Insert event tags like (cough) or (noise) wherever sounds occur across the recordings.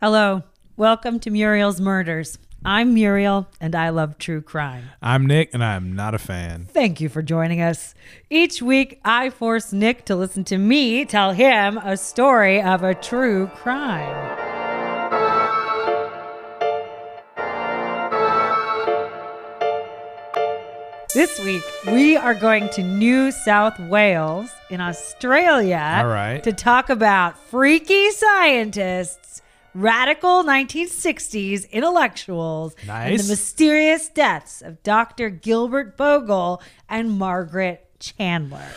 Hello. Welcome to Muriel's Murders. I'm Muriel, and I love true crime. I'm Nick, and I'm not a fan. Thank you for joining us. Each week, I force Nick to listen to me tell him a story of a true crime. This week, we are going to New South Wales in Australia All right. to talk about freaky scientists, radical 1960s intellectuals, and the mysterious deaths of Dr. Gilbert Bogle and Margaret Chandler.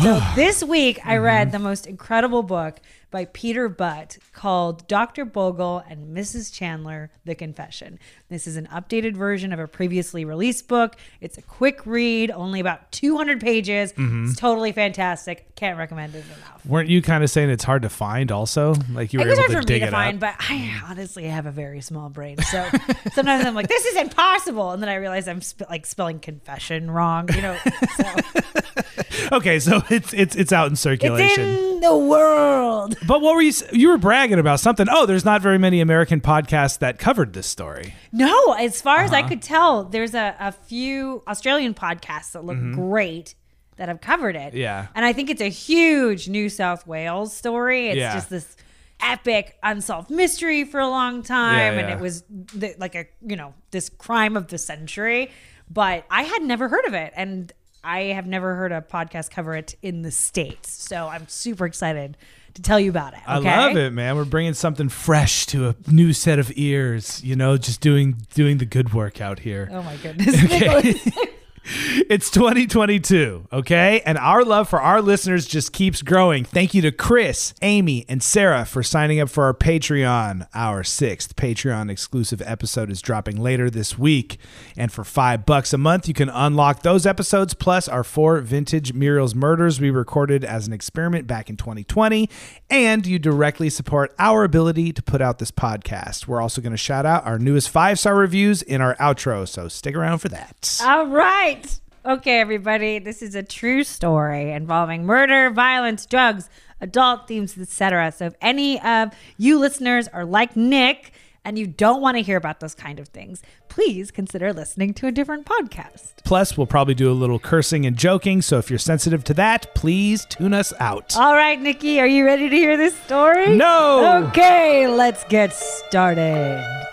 So (sighs) this week, I read the mm-hmm. most incredible book by Peter Butt called Dr. Bogle and Mrs. Chandler The Confession. This is an updated version of a previously released book. It's a quick read, only about 200 pages. It's mm-hmm. totally fantastic. Can't recommend it enough. Weren't you kind of saying it's hard to find? Also, like you It were was able hard to for me dig to it find, up. but I honestly have a very small brain. So (laughs) sometimes I'm like, this is impossible. And then I realize I'm sp- like spelling confession wrong, you know? So (laughs) Okay, so it's it's it's out in it's circulation. in the world. But what were you? You were bragging about something. Oh, there's not very many American podcasts that covered this story. No, as far as I Uh-huh. could tell, there's a, a few Australian podcasts that look great that have covered it. Mm-hmm. Yeah. And I think it's a huge New South Wales story. It's Yeah. just this epic unsolved mystery for a long time. Yeah, And it was the, like a, you know, this crime of the century. But I had never heard of it. And I have never heard a podcast cover it in the States. So I'm super excited to tell you about it. I love it, man. We're bringing something fresh to a new set of ears. You know, just doing doing the good work out here. Oh my goodness. Nicholas. (laughs) (laughs) (laughs) It's 2022, okay? And our love for our listeners just keeps growing. Thank you to Chris, Amy, and Sarah for signing up for our Patreon. Our sixth Patreon exclusive episode is dropping later this week. And for five bucks a month, you can unlock those episodes plus our four vintage Muriel's Murders we recorded as an experiment back in 2020. And you directly support our ability to put out this podcast. We're also going to shout out our newest five star reviews in our outro, so stick around for that. All right. Okay, everybody. This is a true story involving murder, violence, drugs, adult themes, etc. So if any of you listeners are like Nick and you don't want to hear about those kind of things, please consider listening to a different podcast. Plus, we'll probably do a little cursing and joking, so if you're sensitive to that, please tune us out. All right, Nikki, are you ready to hear this story? No! Okay, let's get started.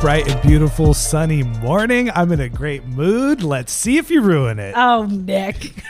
Bright and beautiful sunny morning. I'm in a great mood. Let's see if you ruin it. Oh, Nick. (laughs)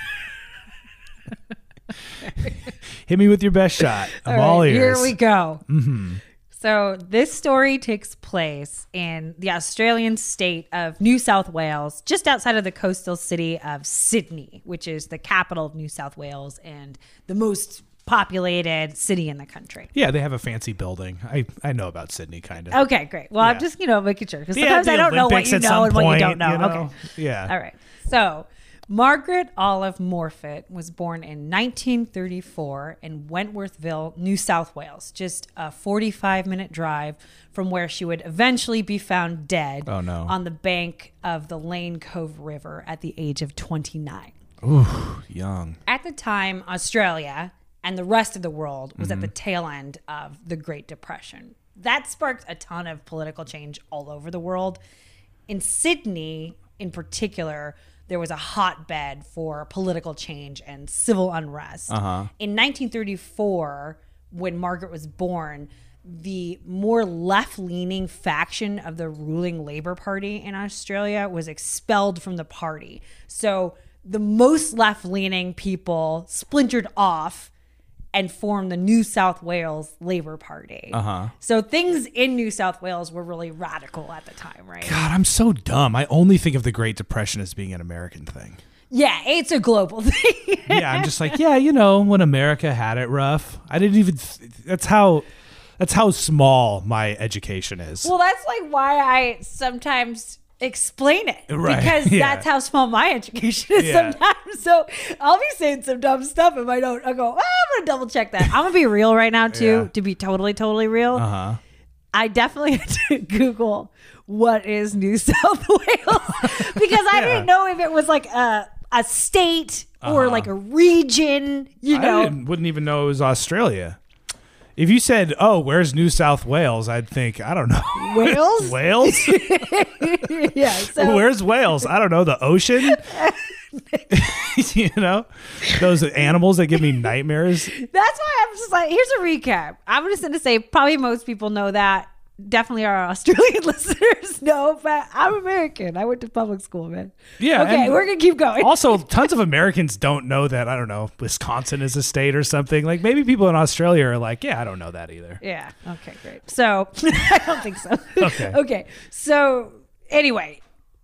Hit me with your best shot. I'm all, right, ears. Here we go. Mm-hmm. So, this story takes place in the Australian state of New South Wales, just outside of the coastal city of Sydney, which is the capital of New South Wales and the most populated city in the country. Yeah, they have a fancy building. I, I know about Sydney, kind of. Okay, great. Well, I'm just, you know, making sure because Yeah, sometimes the I don't know what you know and what you don't know. you know? Okay. Yeah. All right. So, Margaret Olive Morfitt was born in 1934 in Wentworthville, New South Wales, just a 45 minute drive from where she would eventually be found dead Oh, no. on the bank of the Lane Cove River at the age of 29. Ooh, Young. At the time, Australia and the rest of the world was at the mm-hmm. tail end of the Great Depression. That sparked a ton of political change all over the world. In Sydney, in particular, there was a hotbed for political change and civil unrest. Uh-huh. In 1934, when Margaret was born, the more left leaning faction of the ruling Labour Party in Australia was expelled from the party. So the most left leaning people splintered off and formed the New South Wales Labour Party. Uh-huh. So things in New South Wales were really radical at the time, right? God, I'm so dumb. I only think of the Great Depression as being an American thing. Yeah, it's a global (laughs) thing. Yeah, I'm just like, yeah, you know, when America had it rough. I didn't even. Th- that's how. That's how small my education is. well, that's like why I sometimes explain it Right, (laughs) because yeah. that's how small my education is Yeah. sometimes. (laughs) So I'll be saying some dumb stuff if I don't. I go, oh, I'm gonna double check that. I'm gonna be real right now too, Yeah. to be totally, totally real. Uh huh. I definitely (laughs) had to Google what is New South Wales because I didn't know if it was like a a state or like a region. You Uh-huh. I know, wouldn't even know it was Australia. If you said, "Oh, where's New South Wales?" I'd think, I don't know. (laughs) Wales. Wales? (laughs) yeah. So (laughs) Where's Wales? I don't know. The ocean? you know? Those animals that give me nightmares. That's why I'm just like, here's a recap. I'm just going to say, probably most people know that. Definitely our (laughs) Australian listeners know, but I'm American. I went to public school, man. Yeah, Okay, we're going to keep going. Also, (laughs) tons of Americans don't know that, I don't know, Wisconsin is a state or something. Like maybe people in Australia are like, yeah, I don't know that either. yeah. Okay, great. So, (laughs) I don't think so. Okay. okay. So, anyway,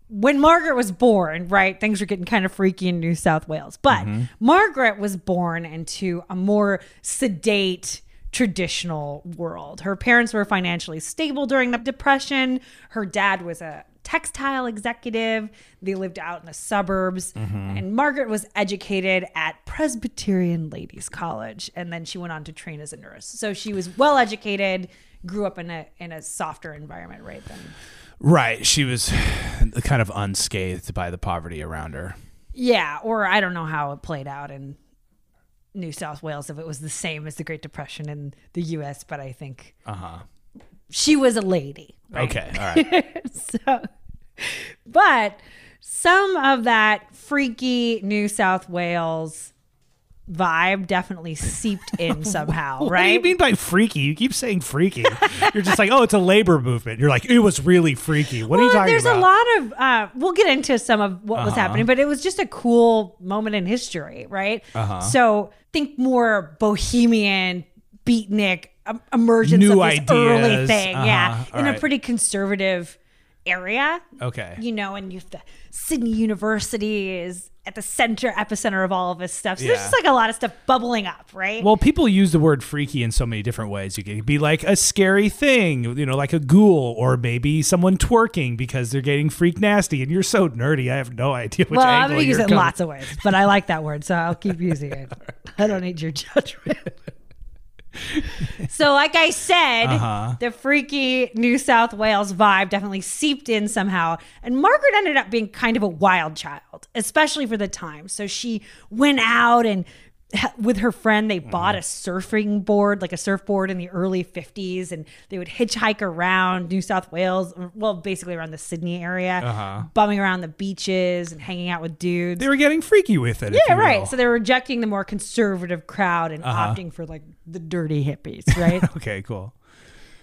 when Margaret was born, right, things were getting kind of freaky in New South Wales. But Mm-hmm. Margaret was born into a more sedate, traditional world. Her parents were financially stable during the Depression. Her dad was a textile executive. They lived out in the suburbs. Mm-hmm. And Margaret was educated at Presbyterian Ladies College. And then she went on to train as a nurse. So she was well educated, grew up in a in a softer environment, right then. Right. She was kind of unscathed by the poverty around her. Yeah, or I don't know how it played out in New South Wales if it was the same as the Great Depression in the US, but I think Uh huh. she was a lady. right? Okay. All (laughs) right. so but some of that freaky New South Wales vibe definitely seeped (laughs) in somehow, What do right? you mean by freaky? You keep saying freaky. You're just like, oh, it's a labor movement. You're like, it was really freaky. What are you talking there's about? There's a lot of uh, we'll get into some of what was Uh-huh. happening but it was just a cool moment in history right Uh-huh. so think more bohemian beatnik um, emergence New of this early thing yeah Uh-huh. in All a right. pretty conservative area Okay. you know and you've the sydney university is at the center epicenter of all of this stuff so there's just like a lot of stuff bubbling up right Well, people use the word freaky in so many different ways. You can be like a scary thing, you know, like a ghoul, or maybe someone twerking because they're getting freak nasty. And you're so nerdy, I have no idea which well, I'm to use you're it in coming- lots of ways, but I like that word, so I'll keep using it. (laughs) I don't need your judgment. So, like I said, Uh-huh. the freaky New South Wales vibe definitely seeped in somehow. And Margaret ended up being kind of a wild child, especially for the time. So, she went out and with her friend, they bought a surfing board, like a surfboard in the early 50s, and they would hitchhike around New South Wales, well, basically around the Sydney area, Uh-huh. bumming around the beaches and hanging out with dudes. They were getting freaky with it. yeah, right. will. So they were rejecting the more conservative crowd and Uh-huh. opting for like the dirty hippies, (laughs) right? okay, cool.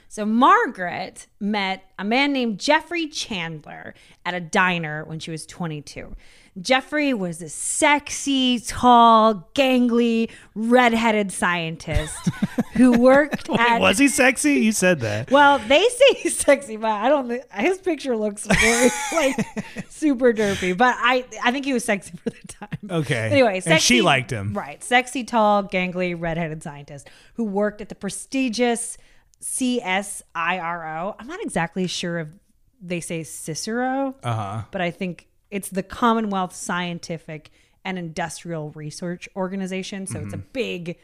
so Margaret met a man named Jeffrey Chandler at a diner when she was 22. Jeffrey was a sexy, tall, gangly, redheaded scientist (laughs) who worked at. Was he sexy? You said that. Well, they say he's sexy, but I don't think his picture looks very (laughs) like super derpy. But I, I think he was sexy for the time. Okay. Anyway, And she liked him. Right, sexy, tall, gangly, redheaded scientist who worked at the prestigious CSIRO. I'm not exactly sure if they say Cicero, Uh huh. but I think it's the Commonwealth Scientific and Industrial Research Organization. So Mm-hmm. it's a big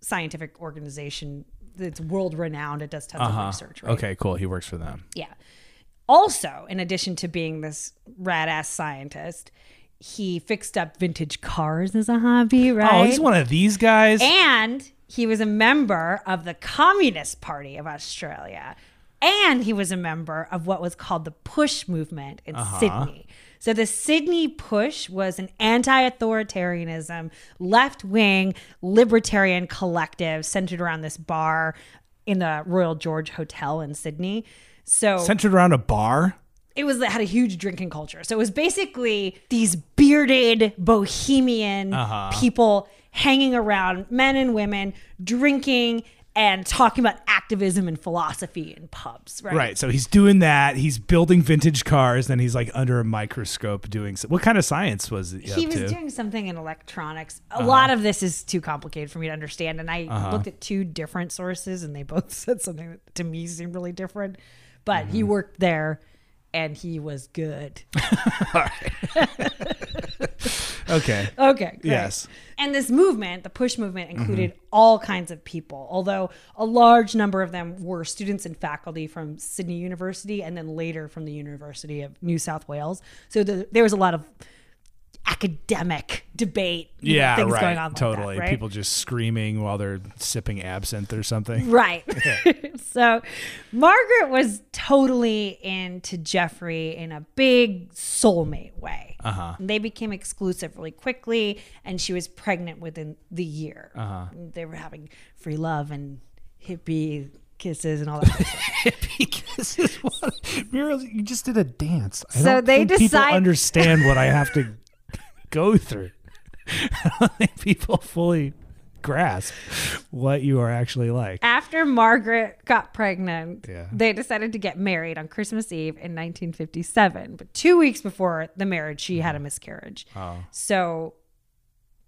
scientific organization. It's world renowned. It does tons Uh of research. Right? Okay, cool. He works for them. Yeah. Also, in addition to being this rad ass scientist, he fixed up vintage cars as a hobby, right? Oh, he's one of these guys. and he was a member of the Communist Party of Australia. And he was a member of what was called the Push movement in Uh-huh. Sydney. So the Sydney Push was an anti-authoritarianism, left-wing libertarian collective centered around this bar in the Royal George Hotel in Sydney. So Centered around a bar. it was it had a huge drinking culture. So it was basically these bearded bohemian Uh-huh. people hanging around, men and women, drinking and talking about activism and philosophy in pubs, right? Right. So he's doing that. He's building vintage cars. Then he's like under a microscope doing. So, what kind of science was he, He was to? Uh-huh. doing something in electronics. A lot of this is too complicated for me to understand. And I Uh-huh. looked at two different sources and they both (laughs) said something that to me seemed really different. But he Mm-hmm. worked there and he was good. (laughs) (laughs) Okay. (laughs) Okay. great. Yes. And this movement, the push movement, included mm-hmm. all kinds of people, although a large number of them were students and faculty from Sydney University and then later from the University of New South Wales. So the, there was a lot of academic debate, Yeah, things right. going on. like that, totally. right? People just screaming while they're sipping absinthe or something. (laughs) Right. (laughs) (laughs) so Margaret was totally into Jeffrey in a big soulmate way. Uh-huh. They became exclusive really quickly, and she was pregnant within the year. Uh-huh. They were having free love and hippie kisses and all that. is what Muriel, you just did a dance. I So they think people decide- understand what I have to go through. I (laughs) don't think people fully grasp what you are actually like. After Margaret got pregnant, Yeah. they decided to get married on Christmas Eve in 1957. But two weeks before the marriage, she had a mm-hmm. miscarriage. Oh. So,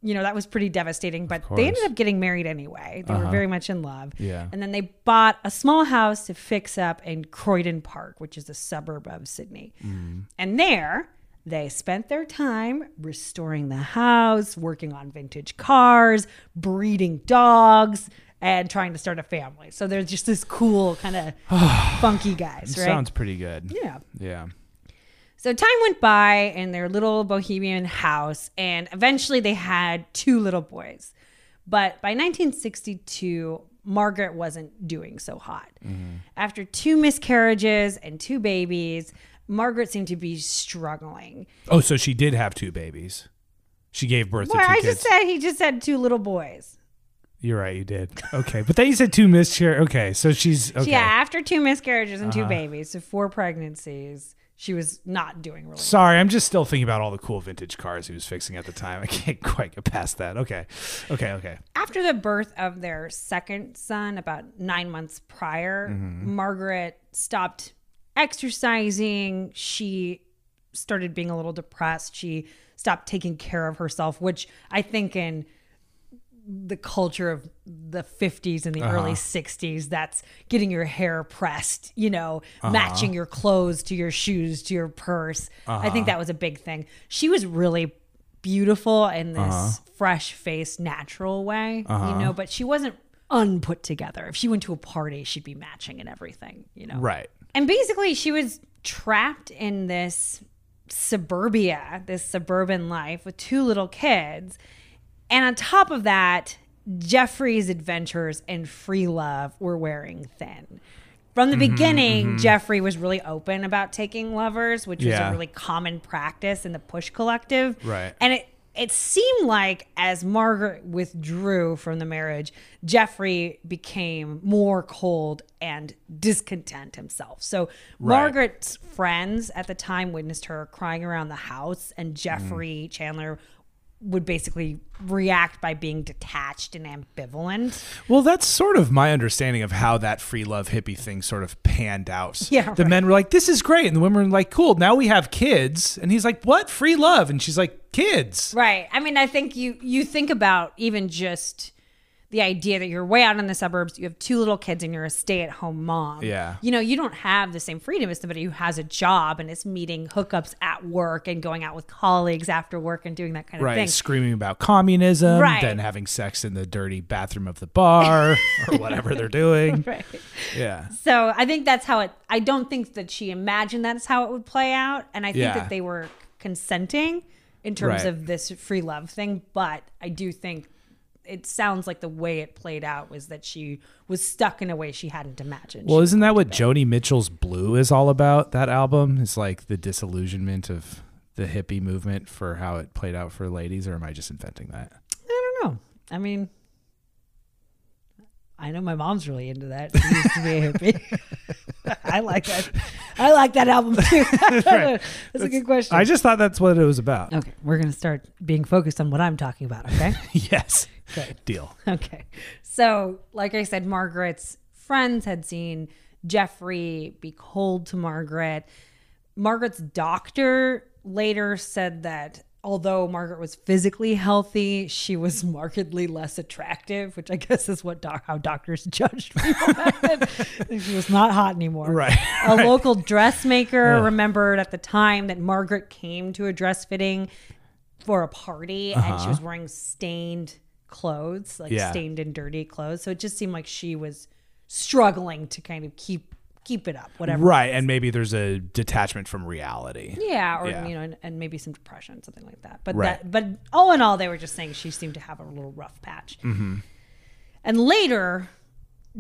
you know, that was pretty devastating. But they ended up getting married anyway. They were uh-huh. very much in love. Yeah. And then they bought a small house to fix up in Croydon Park, which is a suburb of Sydney. Mm. And there, they spent their time restoring the house, working on vintage cars, breeding dogs, and trying to start a family. So they're just this cool kind of (sighs) funky guys, right? Sounds pretty good. yeah. Yeah. So time went by in their little bohemian house, and eventually they had two little boys. But by 1962, Margaret wasn't doing so hot. Mm-hmm. After two miscarriages and two babies, Margaret seemed to be struggling. Oh, so she did have two babies. She gave birth Well, to two I kids. just said he just had two little boys. You're right, you did. Okay, but then you said two miscarriages. Okay, so she's okay. Yeah, after two miscarriages and two Uh-huh. babies, so four pregnancies, she was not doing really Sorry, I'm just still thinking about all the cool vintage cars he was fixing at the time. I can't (laughs) quite get past that. Okay, okay, okay. After the birth of their second son, about nine months prior, Margaret stopped exercising. She started being a little depressed. She stopped taking care of herself, which I think in the culture of the 50s and the uh-huh. early 60s that's getting your hair pressed you know uh-huh. matching your clothes to your shoes to your purse. I think uh-huh. that was a big thing. She was really beautiful in this fresh faced natural way you know but she wasn't unput together. If she went to a party she'd be matching and everything you know. Right. And basically, she was trapped in this suburbia, this suburban life with two little kids. And on top of that, Jeffrey's adventures and free love were wearing thin. From the Mm-hmm, beginning, Jeffrey was really open about taking lovers, which was a really common practice in the Push Collective. Right. And it it seemed like as Margaret withdrew from the marriage, Jeffrey became more cold and discontent himself. So Margaret's friends at the time witnessed her crying around the house, and Jeffrey Chandler would basically react by being detached and ambivalent. Well, that's sort of my understanding of how that free love hippie thing sort of panned out. (laughs) Yeah, The right. men were like, this is great. And the women were like, cool, now we have kids. And he's like, what? Free love? And she's like, kids. Right. I mean, I think you you think about even just the idea that you're way out in the suburbs, you have two little kids, and you're a stay-at-home mom. Yeah. You know, you don't have the same freedom as somebody who has a job and is meeting hookups at work and going out with colleagues after work and doing that kind of thing. Right. thing. Screaming about communism, Right. then having sex in the dirty bathroom of the bar (laughs) or whatever they're doing. (laughs) Right. Yeah. So I think that's how it. I don't think that she imagined that's how it would play out, and I think Yeah. that they were consenting in terms Right. of this free love thing. But I do think it sounds like the way it played out was that she was stuck in a way she hadn't imagined. Well, isn't that what Joni Mitchell's Blue is all about? That album is like the disillusionment of the hippie movement for how it played out for ladies, or am I just inventing that? I don't know. I mean. I know my mom's really into that. She used to be a hippie. (laughs) I like that. I like that album too. (laughs) That's a good question. I just thought that's what it was about. okay, we're gonna start being focused on what I'm talking about. Okay. (laughs) yes. Okay. Deal. Okay. So, like I said, Margaret's friends had seen Jeffrey be cold to Margaret. Margaret's doctor later said that although Margaret was physically healthy, she was (laughs) markedly less attractive, which I guess is what doc- how doctors (laughs) judged people back then. she was not hot anymore. Right. A (laughs) local dressmaker remembered at the time that Margaret came to a dress fitting for a party and she uh-huh. was wearing stained clothes, like Yeah. stained and dirty clothes. So it just seemed like she was struggling to kind of keep keep it up, whatever. Right, and maybe there's a detachment from reality. Yeah, or Yeah. you know, and, and maybe some depression, something like that. But Right. that, but all in all, they were just saying she seemed to have a little rough patch. Mm-hmm. And later,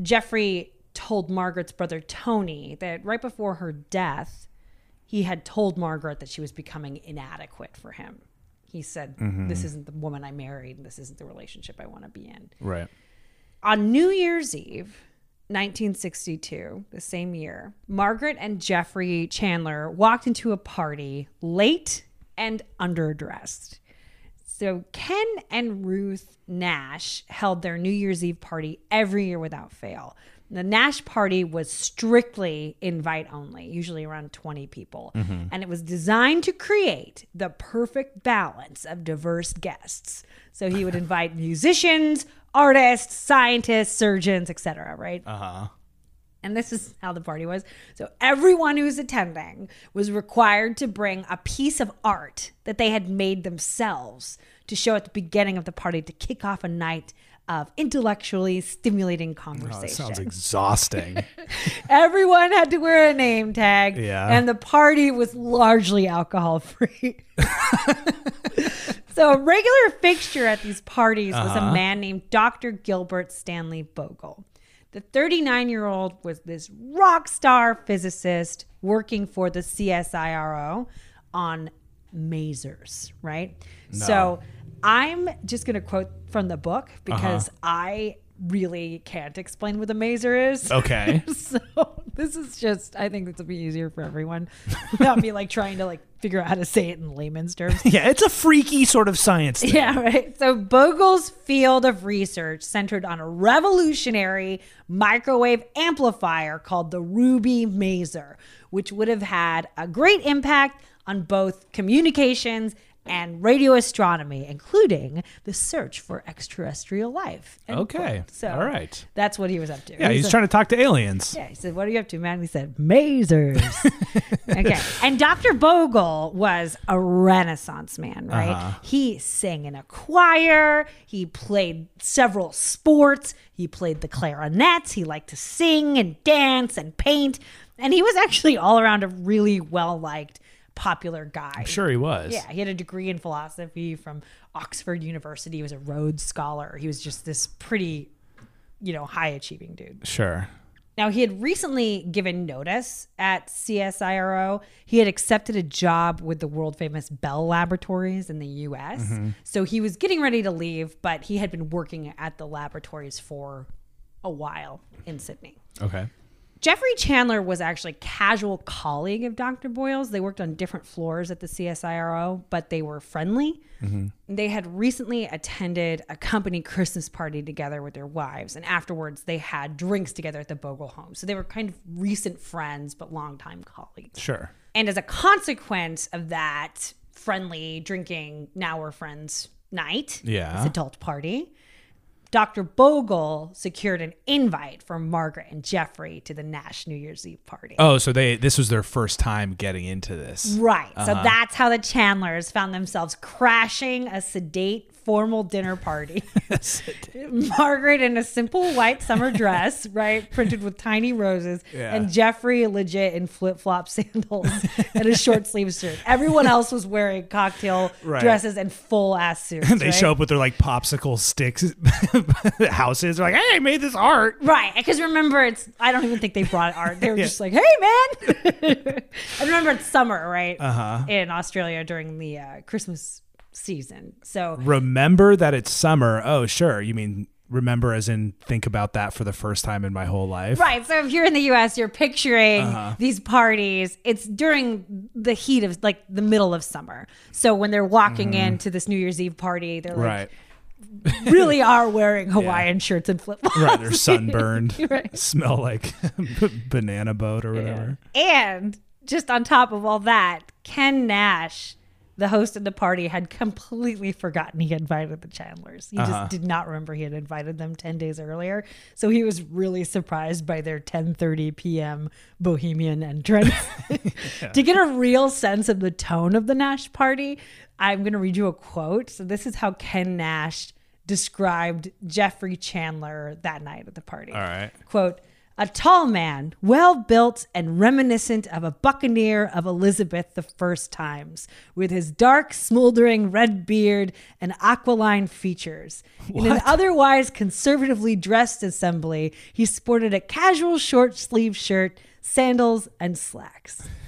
Jeffrey told Margaret's brother Tony that right before her death, he had told Margaret that she was becoming inadequate for him. He said, Mm-hmm. "This isn't the woman I married, and this isn't the relationship I want to be in." Right. On New Year's Eve, 1962, the same year, Margaret and Jeffrey Chandler walked into a party late and underdressed. So Ken and Ruth Nash held their New Year's Eve party every year without fail. The Nash party was strictly invite only, usually around 20 people. Mm-hmm. And it was designed to create the perfect balance of diverse guests. So he would invite musicians, artists, scientists, surgeons, etc., right? Uh-huh. And this is how the party was. So everyone who was attending was required to bring a piece of art that they had made themselves to show at the beginning of the party to kick off a night of intellectually stimulating Oh, conversation. it sounds exhausting. (laughs) Everyone had to wear a name tag, Yeah. and the party was largely alcohol free. (laughs) so, a regular fixture at these parties was Uh-huh. a man named Dr. Gilbert Stanley Bogle. The 39 year old was this rock star physicist working for the CSIRO on masers, right? So, I'm just going to quote from the book because Uh-huh. I really can't explain what a maser is. Okay. (laughs) So this is just I think this will be easier for everyone without me like trying to like figure out how to say it in layman's terms. (laughs) yeah, it's a freaky sort of science thing. Yeah, right. So Bogle's field of research centered on a revolutionary microwave amplifier called the Ruby Maser, which would have had a great impact on both communications and radio astronomy, including the search for extraterrestrial life. Okay. quote. So All right. that's what he was up to. Yeah, he's a- trying to talk to aliens. yeah, he said, What are you up to, man? He said, Masers. (laughs) okay. And Dr. Bogle was a renaissance man, right? Uh-huh. He sang in a choir, he played several sports, he played the clarinets, he liked to sing and dance and paint. And he was actually all around a really well liked, popular guy. Sure, he was. Yeah, he had a degree in philosophy from Oxford University. He was a Rhodes Scholar. He was just this pretty, you know, high achieving dude. Sure. Now, he had recently given notice at CSIRO. He had accepted a job with the world famous Bell Laboratories in the US. Mm-hmm. So he was getting ready to leave, but he had been working at the laboratories for a while in Sydney. Okay. Jeffrey Chandler was actually a casual colleague of Dr. Bogle's. They worked on different floors at the CSIRO, but they were friendly. Mm-hmm. They had recently attended a company Christmas party together with their wives, and afterwards they had drinks together at the Bogle home. So they were kind of recent friends, but longtime colleagues. Sure. And as a consequence of that friendly drinking, now we're friends night, Yeah. this adult party, Dr. Bogle secured an invite for Margaret and Jeffrey to the Nash New Year's Eve party. Oh, so they this was their first time getting into this. Right. So uh-huh. that's how the Chandlers found themselves crashing a sedate formal dinner party. (laughs) Margaret in a simple white summer (laughs) dress, right, printed with tiny roses, Yeah. and Jeffrey legit in flip flop (laughs) sandals and a short sleeve shirt. Everyone else was wearing cocktail Right. dresses and full ass suits. they right? show up with their like popsicle sticks houses. They're like, hey, I made this art. Right, because remember, it's I don't even think they brought art. They were just like, "Hey, man!" I remember, it's summer, right? Uh-huh. In Australia during the uh, Christmas season. So Remember that it's summer. Oh, sure. You mean remember as in think about that for the first time in my whole life. right, so if you're in the U.S., you're picturing Uh-huh. these parties. It's during the heat of like the middle of summer. So when they're walking into this New Year's Eve party, they're like Mm-hmm. Right. really are wearing (laughs) Hawaiian shirts and flip flops. Right. They're sunburned. (laughs) Right. Smell like (laughs) banana boat or whatever. And just on top of all that, Ken Nash, the host of the party had completely forgotten he had invited the Chandlers. He Uh-huh. just did not remember he had invited them 10 days earlier. So he was really surprised by their 10:30 p.m. bohemian entrance. (laughs) (laughs) to get a real sense of the tone of the Nash party, I'm going to read you a quote. So this is how Ken Nash described Jeffrey Chandler that night at the party. All right. Quote, a tall man, well built and reminiscent of a buccaneer of Elizabeth the first times, with his dark, smoldering red beard and aquiline features. In an otherwise conservatively dressed assembly, he sported a casual short sleeve shirt, sandals, and slacks. (laughs)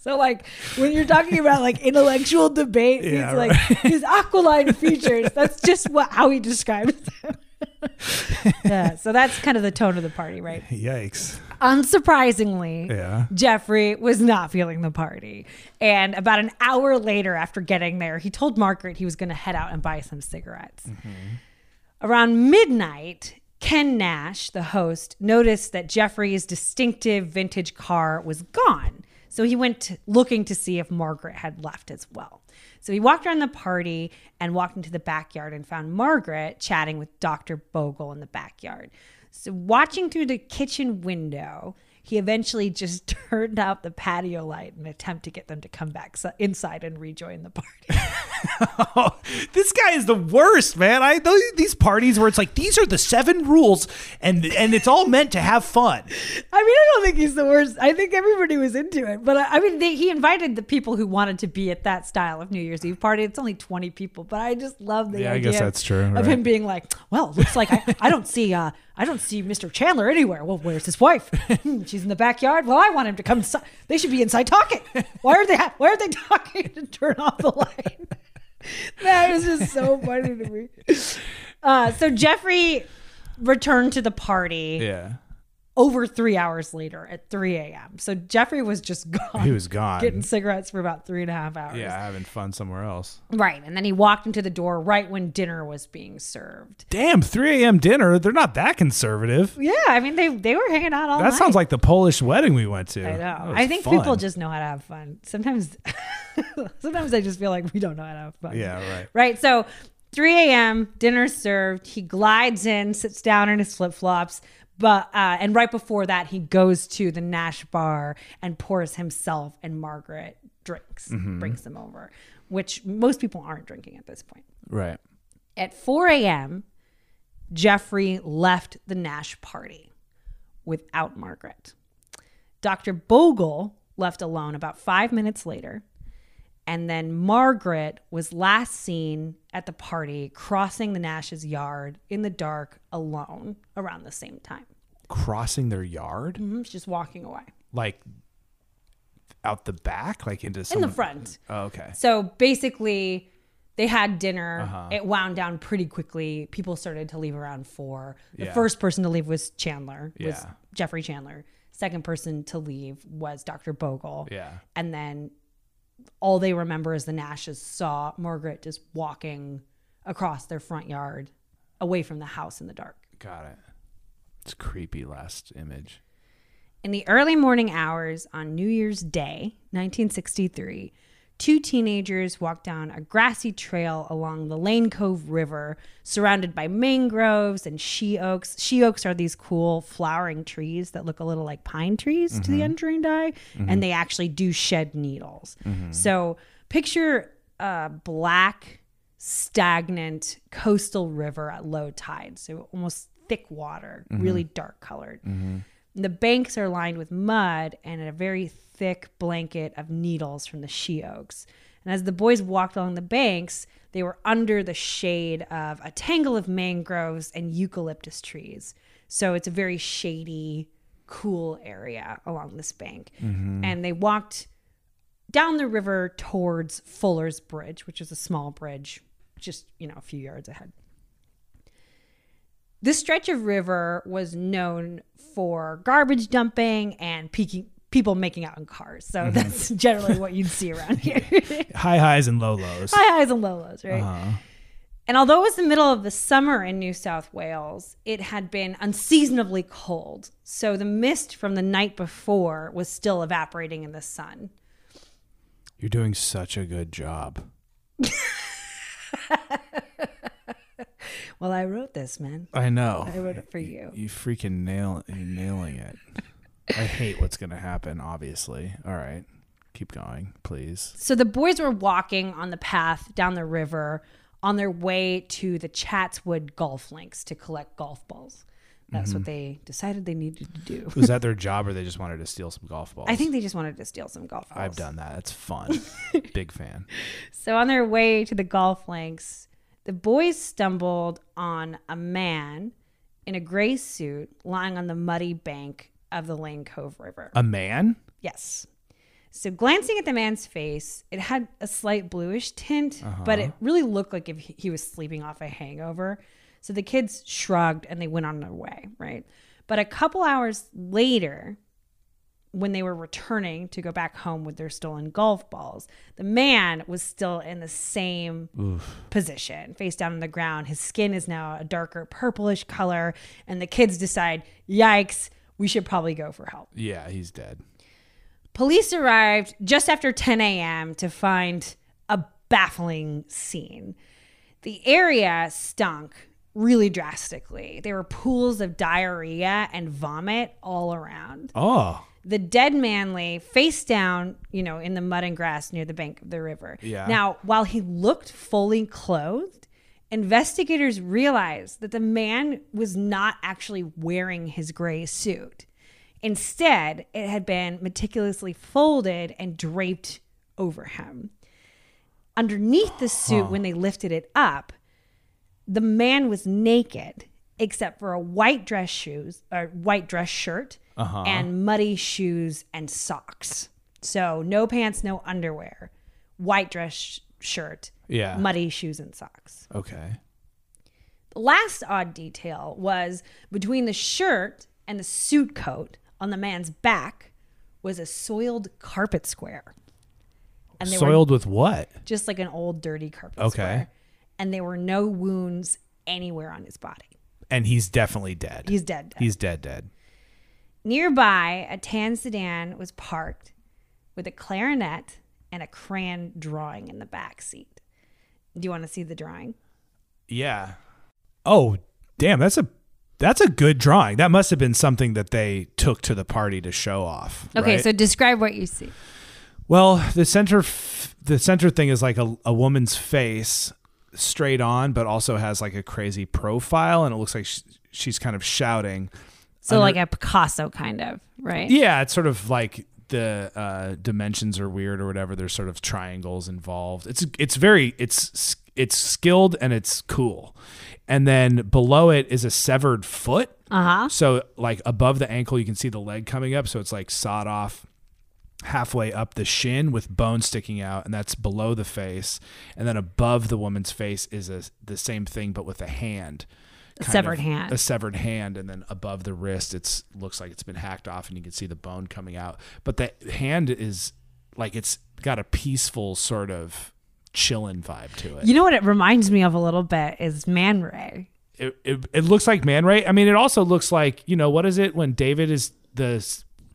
So like when you're talking about like intellectual debate, Yeah, he's like his aquiline features. That's just what how he describes them. (laughs) yeah, so that's kind of the tone of the party, right? Yikes. Unsurprisingly, Yeah. Jeffrey was not feeling the party. And about an hour later, after getting there, he told Margaret he was going to head out and buy some cigarettes. Mm-hmm. Around midnight, Ken Nash, the host, noticed that Jeffrey's distinctive vintage car was gone. So he went looking to see if Margaret had left as well. So he walked around the party and walked into the backyard and found Margaret chatting with Dr. Bogle in the backyard. So watching through the kitchen window, he eventually just (laughs) turned out the patio light in an attempt to get them to come back inside and rejoin the party. Oh, (laughs) (laughs) this guy is the worst, man. I those, these parties where it's like these are the seven rules, and and it's all meant to have fun. I mean, I don't think he's the worst. I think everybody was into it. But I, I mean, they, he invited the people who wanted to be at that style of New Year's Eve party. It's only 20 people, but I just love the Yeah, I idea guess that's true, of right. him being like, well, looks like I, I don't see uh, I don't see Mr. Chandler anywhere. Well, where's his wife? (laughs) She's in the backyard. Well, I want him to come. Inside. They should be inside talking. Why are they? Why are they talking to turn off the light? that was just so funny to me. Uh, so Jeffrey returned to the party Yeah, over three hours later at 3 a.m. So Jeffrey was just (laughs) gone. he was gone. getting cigarettes for about three and a half hours. yeah, having fun somewhere else. Right. And then he walked into the door right when dinner was being served. Damn, 3 a.m. dinner. They're not that conservative. Yeah. I mean, they, they were hanging out all That night. That sounds like the Polish wedding we went to. I know. I think fun. people just know how to have fun. Sometimes, (laughs) sometimes I just feel like we don't know how to have fun. Yeah, right. Right. So 3 a.m. dinner served. He glides in, sits down in his flip flops. But uh, and right before that, he goes to the Nash bar and pours himself and Margaret drinks, Mm-hmm. brings them over, which most people aren't drinking at this point. Right. At 4 a.m., Jeffrey left the Nash party without Margaret. Dr. Bogle left alone about five minutes later. And then Margaret was last seen at the party crossing the Nash's yard in the dark alone around the same time. Crossing their yard, Mhm, She's just walking away like out the back, like into in the front. Oh, okay. So basically, they had dinner. Uh-huh. It wound down pretty quickly. People started to leave around four. The Yeah. first person to leave was Chandler, was Yeah. Jeffrey Chandler. Second person to leave was Dr. Bogle. Yeah. And then all they remember is the Nashes saw Margaret just walking across their front yard away from the house in the dark. Got it. It's creepy. Last image. In the early morning hours on New Year's Day, 1963, two teenagers walk down a grassy trail along the Lane Cove River, surrounded by mangroves and she oaks. She oaks are these cool flowering trees that look a little like pine trees to the mm-hmm. untrained eye, and mm-hmm. they actually do shed needles. Mm-hmm. So picture a black, stagnant coastal river at low tide, so almost thick water, really dark colored. The banks are lined with mud and a very thick blanket of needles from the she oaks. And as the boys walked along the banks, they were under the shade of a tangle of mangroves and eucalyptus trees. So it's a very shady, cool area along this bank. Mm-hmm. And they walked down the river towards Fuller's Bridge, which is a small bridge just, you know, a few yards ahead. This stretch of river was known for garbage dumping and peaking, people making out in cars. So that's (laughs) generally what you'd see around (laughs) here. (laughs) High highs and low lows. High highs and low lows, right? Uh-huh. And although it was the middle of the summer in New South Wales, it had been unseasonably cold. So the mist from the night before was still evaporating in the sun. You're doing such a good job. Well, I wrote this, man. I know. I wrote it for you. You freaking nail you're nailing it. I hate what's gonna happen, obviously. All right. Keep going, please. So the boys were walking on the path down the river on their way to the Chatswood golf links to collect golf balls. That's Mm-hmm. what they decided they needed to do. Was that their (laughs) job or they just wanted to steal some golf balls? I think they just wanted to steal some golf balls. I've done that. It's fun. (laughs) Big fan. So on their way to the golf links, the boys stumbled on a man in a gray suit lying on the muddy bank of the Lane Cove River. A man? Yes. So glancing at the man's face, it had a slight bluish tint, but it uh-huh. really looked like if he he was sleeping off a hangover. So the kids shrugged and they went on their way, right? But a couple hours later, when they were returning to go back home with their stolen golf balls, the man was still in the same position, face down on the ground. His skin is now a darker purplish color, and the kids decide, yikes, we should probably go for help. Yeah, he's dead. Police arrived just after 10 a.m. to find a baffling scene. The area stunk really drastically. There were pools of diarrhea and vomit all around. Oh. The dead man lay face down, you know, in the mud and grass near the bank of the river. Yeah. Now, while he looked fully clothed, investigators realized that the man was not actually wearing his gray suit. Instead, it had been meticulously folded and draped over him. Underneath the suit, when they lifted it up, the man was naked except for a white dress shoes or white dress shirt Uh-huh. and muddy shoes and socks. So no pants, no underwear, white dress sh- shirt, Yeah. muddy shoes and socks. Okay. The last odd detail was between the shirt and the suit coat on the man's back was a soiled carpet square. And they were Soiled with what? just like an old dirty carpet Okay. square. And there were no wounds anywhere on his body. And he's definitely dead. He's dead. dead. He's dead dead. Nearby, a tan sedan was parked with a clarinet and a crayon drawing in the back seat. Do you want to see the drawing? Yeah. Oh, damn, that's a that's a good drawing. That must have been something that they took to the party to show off. Okay, right? so describe what you see. Well, the center f- the center thing is like a, a woman's face straight on, but also has like a crazy profile, and it looks like sh- she's kind of shouting. So, Under- like a Picasso kind of, right? Yeah, it's sort of like the uh, dimensions are weird or whatever. There's sort of triangles involved. It's it's very it's it's skilled and it's cool. And then below it is a severed foot. Uh huh. So like above the ankle, you can see the leg coming up. So it's like sawed off halfway up the shin with bone sticking out, and that's below the face. And then above the woman's face is a, the same thing, but with a hand. A severed hand. A severed hand, and then above the wrist, it's looks like it's been hacked off, and you can see the bone coming out. But the hand is like it's got a peaceful sort of chillin' vibe to it. You know what it reminds me of a little bit is Man Ray. it, it, it looks like Man Ray. I mean, it also looks like you know what is it when David is the,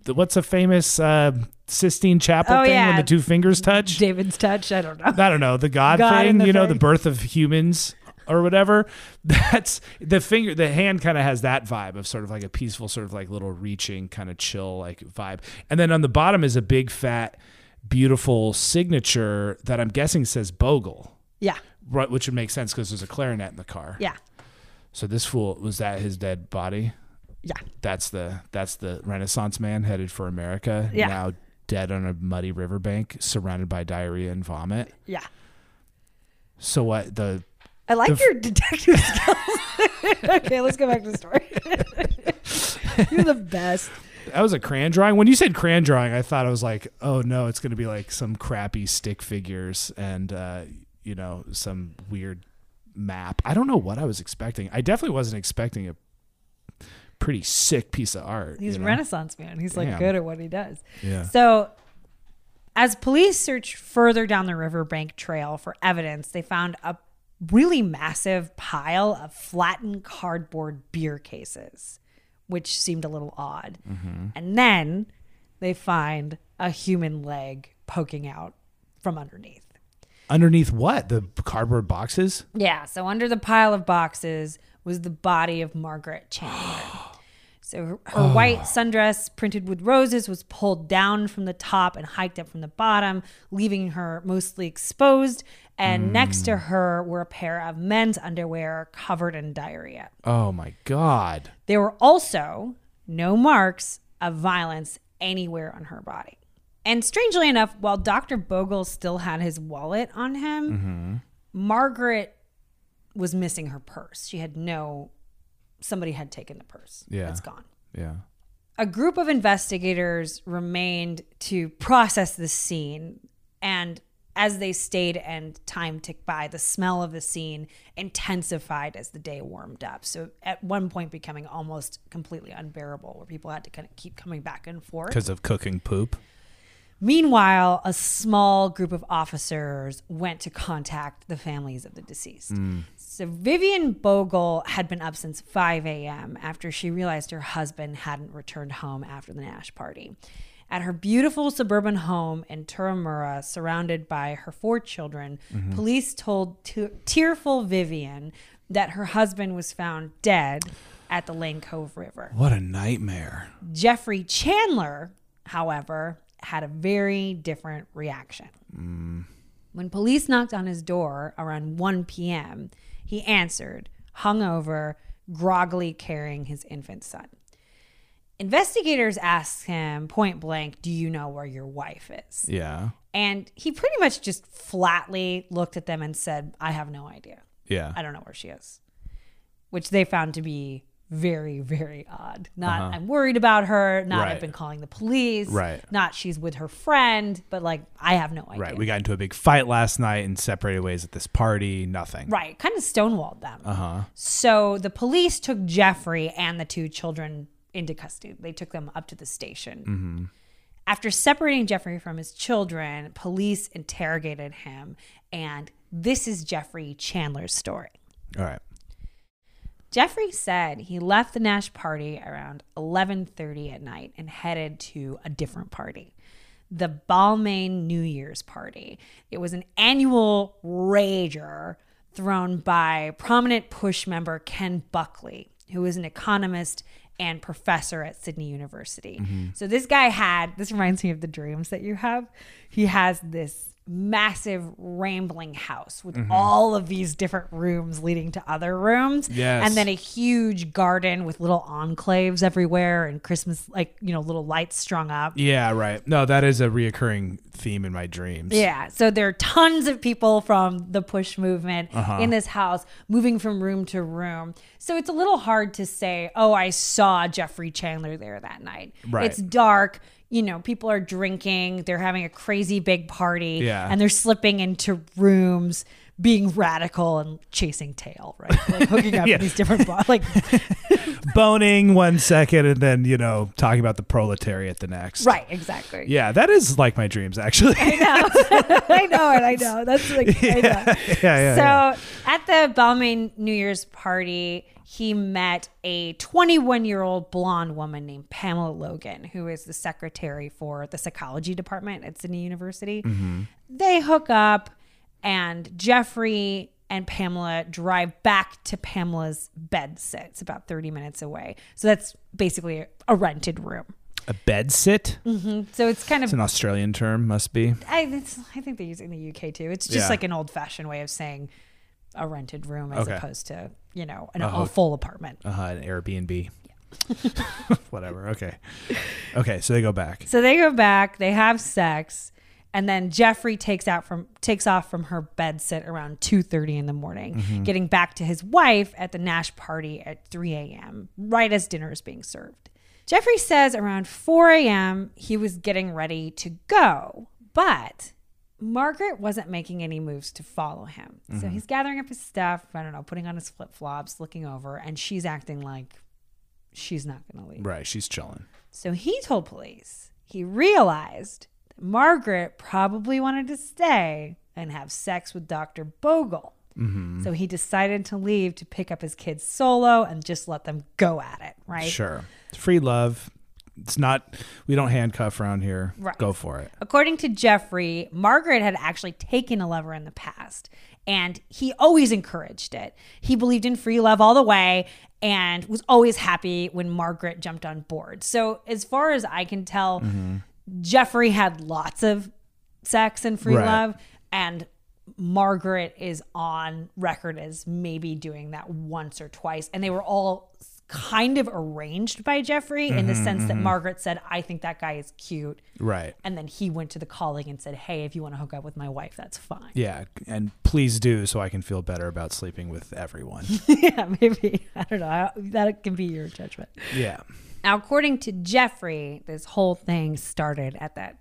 the what's a famous uh, Sistine Chapel Oh, thing yeah. when the two fingers touch? David's touch. I don't know. I don't know the God, God thing. you know the birth of humans or whatever. (laughs) That's the finger. The hand kind of has that vibe of sort of like a peaceful, sort of like little reaching, kind of chill like vibe. And then on the bottom is a big fat, beautiful signature that I'm guessing says Bogle. Yeah. Right, which would make sense because there's a clarinet in the car. Yeah. So this fool was that his dead body? Yeah. That's the that's the Renaissance man headed for America. Yeah. Now dead on a muddy riverbank, surrounded by diarrhea and vomit. Yeah. So what the I like f- your detective (laughs) skills. okay, let's go back to the story. (laughs) You're the best. that was a crayon drawing. When you said crayon drawing, I thought I was like, oh no, it's gonna be like some crappy stick figures and uh, you know some weird map. I don't know what I was expecting. I definitely wasn't expecting a pretty sick piece of art. He's you a? Renaissance man. He's like good at what he does. Yeah. So, as police searched further down the riverbank trail for evidence, they found a really massive pile of flattened cardboard beer cases, which seemed a little odd. Mm-hmm. And then they find a human leg poking out from underneath. Underneath what? The cardboard boxes? Yeah, so under the pile of boxes was the body of Margaret Chandler. (gasps) (gasps) (gasps) So her, her white ah. sundress printed with roses was pulled down from the top and hiked up from the bottom, leaving her mostly exposed. And next to hmm. her were a pair of men's underwear covered in diarrhea. Oh my god. There were also no marks of violence anywhere on her body. And strangely enough, while Dr. Bogle still had his wallet on him, mm-hmm. Margaret was missing her purse. She had no, somebody had taken the purse. Yeah. It's gone. Yeah. A group of investigators remained to process the scene. And as they stayed and time ticked by, the smell of the scene intensified as the day warmed up. So at one point becoming almost completely unbearable, where people had to kind of keep coming back and forth. Because of cooking poop. Meanwhile, a small group of officers went to contact the families of the deceased. Mm. So Vivian Bogle had been up since 5 a.m. after she realized her husband hadn't returned home after the Nash party. At her beautiful suburban home in Turramurra, surrounded by her four children, mm-hmm. police told te- tearful Vivian that her husband was found dead at the Lane Cove River. What a nightmare. Jeffrey Chandler, however, had a very different reaction. Mm. When police knocked on his door around 1 p.m., he answered, hungover, groggily carrying his infant son. Investigators asked him point blank, Do you know where your wife is? Yeah. And he pretty much just flatly looked at them and said, I have no idea. Yeah. I don't know where she is, which they found to be very, very odd. Not, I'm worried about her. Not, Right. I've been calling the police. Right. Not, she's with her friend, but like, I have no idea. Right. We got into a big fight last night and separated ways at this party. Nothing. Right. Kind of stonewalled them. Uh huh. So the police took Jeffrey and the two children into custody. They took them up to the station. Mm-hmm. After separating Jeffrey from his children, police interrogated him. And this is Jeffrey Chandler's story. All right. Jeffrey said he left the Nash party around 11:30 at night and headed to a different party. The Balmain New Year's party. It was an annual rager thrown by prominent push member Ken Buckley, who is an economist and professor at Sydney University. Mm-hmm. So this guy had this reminds me of the dreams that you have. He has this massive rambling house with all of these different rooms leading to other rooms Yes. and then a huge garden with little enclaves everywhere and christmas like you know little lights strung up Yeah, right. No, that is a reoccurring theme in my dreams. yeah so there are tons of people from the push movement Uh-huh. in this house moving from room to room so it's a little hard to say oh i saw jeffrey chandler there that night Right. it's dark you know people are drinking they're having a crazy big party Yeah. and they're slipping into rooms being radical and chasing tail right like hooking up (laughs) Yeah. these different bo- like (laughs) (laughs) Boning one second and then, you know, talking about the proletariat the next. right exactly Yeah, that is like my dreams, actually. yeah, I know it. I know. That's like, I know. yeah, yeah. so at the Balmain New Year's party, he met a 21 year old blonde woman named Pamela Logan, who is the secretary for the psychology department at Sydney University. Mm-hmm. They hook up, and Jeffrey and Pamela drive back to Pamela's bed sit. It's about 30 minutes away. So that's basically a rented room. A bed sit? Mm-hmm. So it's kind of It's an Australian term, must be. I, it's, I think they use it in the UK too. It's just Yeah. like an old fashioned way of saying a rented room as Okay. opposed to, you know, an, A a, full apartment. Uh huh, an Airbnb. (laughs) Whatever. Okay. Okay, so they go back. So they go back, they have sex, and then Jeffrey takes out from takes off from her bed sit around 2:30 in the morning, Mm-hmm. getting back to his wife at the Nash party at 3 a.m., right as dinner is being served. Jeffrey says around 4 a.m. he was getting ready to go, but Margaret wasn't making any moves to follow him. Mm-hmm. So he's gathering up his stuff, I don't know, putting on his flip flops, looking over, and she's acting like she's not going to leave. Right, she's chilling. So he told police he realized Margaret probably wanted to stay and have sex with Dr. Bogle. Mm-hmm. So he decided to leave to pick up his kids solo and just let them go at it, right? Sure. Free love. It's not. We don't handcuff around here. Right. Go for it. According to Jeffrey, Margaret had actually taken a lover in the past, and he always encouraged it. He believed in free love all the way and was always happy when Margaret jumped on board. So, as far as I can tell, Jeffrey had lots of sex and free Right. love, and Margaret is on record as maybe doing that once or twice. And they were all kind of arranged by Jeffrey in the sense that mm-hmm, mm-hmm. Margaret said, I think that guy is cute. Right. And then he went to the colleague and said, Hey, if you want to hook up with my wife, that's fine. Yeah, and please do so I can feel better about sleeping with everyone. (laughs) yeah, maybe. I don't know. I- That can be your judgment. yeah. Now, according to Jeffrey, this whole thing started at that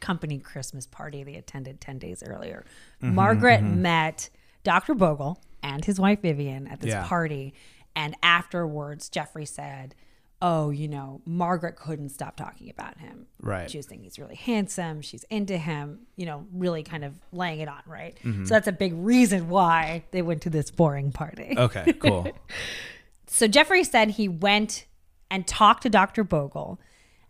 company Christmas party they attended 10 days earlier. Mm-hmm, Margaret met Dr. Bogle and his wife Vivian at this Yeah. party. And afterwards, Jeffrey said, Oh, you know, Margaret couldn't stop talking about him. Right. She was thinking he's really handsome. She's into him, you know, really kind of laying it on, right? Mm-hmm. So that's a big reason why they went to this boring party. Okay. Cool. (laughs) So Jeffrey said he went and talked to Dr. Bogle,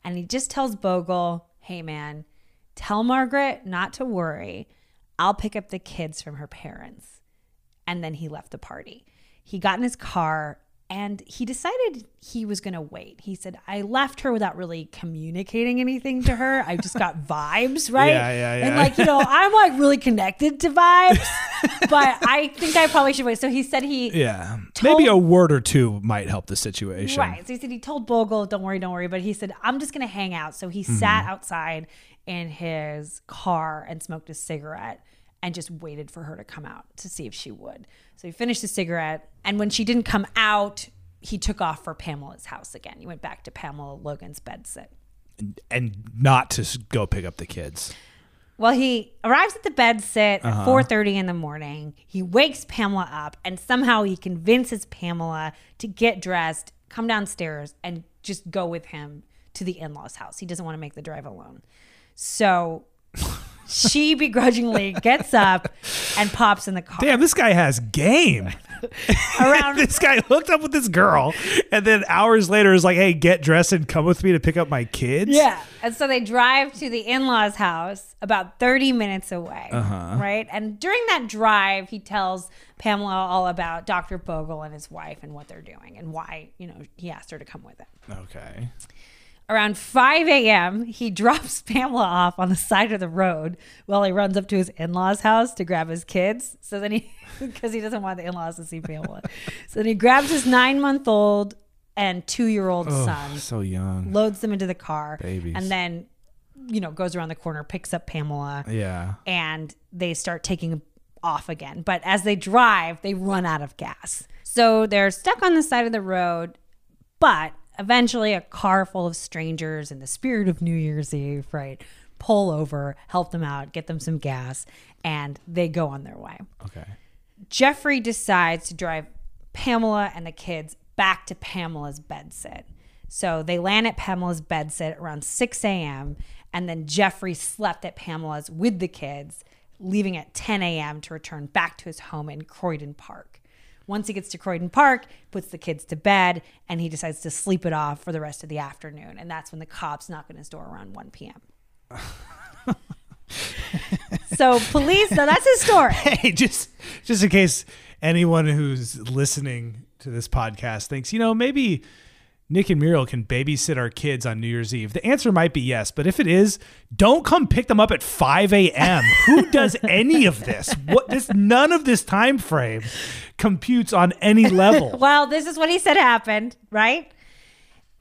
and he just tells Bogle, hey man, tell Margaret not to worry. I'll pick up the kids from her parents. And then he left the party. He got in his car and he decided he was going to wait. He said, I left her without really communicating anything to her. I just got (laughs) vibes, right? Yeah, yeah, And like, you know, I'm like really connected to vibes, (laughs) but I think I probably should wait. So he said he Yeah. Told- Maybe a word or two might help the situation. Right. So he said he told Bogle, don't worry, don't worry. But he said, I'm just going to hang out. So he mm-hmm. sat outside in his car and smoked a cigarette and just waited for her to come out to see if she would. So he finished the cigarette. And when she didn't come out, he took off for Pamela's house again. He went back to Pamela Logan's bed sit. And not to go pick up the kids. Well, he arrives at the bed sit at uh-huh. 4:30 in the morning. He wakes Pamela up and somehow he convinces Pamela to get dressed, come downstairs and just go with him to the in-laws house. He doesn't want to make the drive alone. So she begrudgingly gets up and pops in the car. Damn, this guy has game. (laughs) Around (laughs) this guy hooked up with this girl, and then hours later is like, "Hey, get dressed and come with me to pick up my kids." Yeah. And so they drive to the in law's house about 30 minutes away. Uh-huh. Right. And during that drive, he tells Pamela all about Dr. Bogle and his wife and what they're doing and why, you know, he asked her to come with him. Okay. Around 5 a.m., he (laughs) drops Pamela off on the side of the road while he runs up to his in law's house to grab his kids. So then he, (laughs) because he doesn't want the in laws to see Pamela. so then he grabs his nine month old and two year old son So young. loads them into the car, Babies. and then you know goes around the corner, picks up Pamela, Yeah. and they start taking off again. But as they drive, they run out of gas, so they're stuck on the side of the road. But eventually, a car full of strangers in the spirit of New Year's Eve, right, pull over, help them out, get them some gas, and they go on their way. Okay. Jeffrey decides to drive Pamela and the kids back to Pamela's bedsit. So they land at Pamela's bedsit around 6 a.m. And then Jeffrey slept at Pamela's with the kids, leaving at 10 a.m. to return back to his home in Croydon Park. Once he gets to Croydon Park, puts the kids to bed, and he decides to sleep it off for the rest of the afternoon. And that's when the cops knock on his door around 1 p.m. (laughs) so police, so that's his story. (laughs) Hey, just just in case anyone who's listening to this podcast thinks, you know, maybe Nick and Muriel can babysit our kids on New Year's Eve. The answer might be yes, but if it is, don't come pick them up at 5 a.m. (laughs) Who does any of this? What this none of this time frame computes on any (laughs) level. Well, this is what he said happened, right?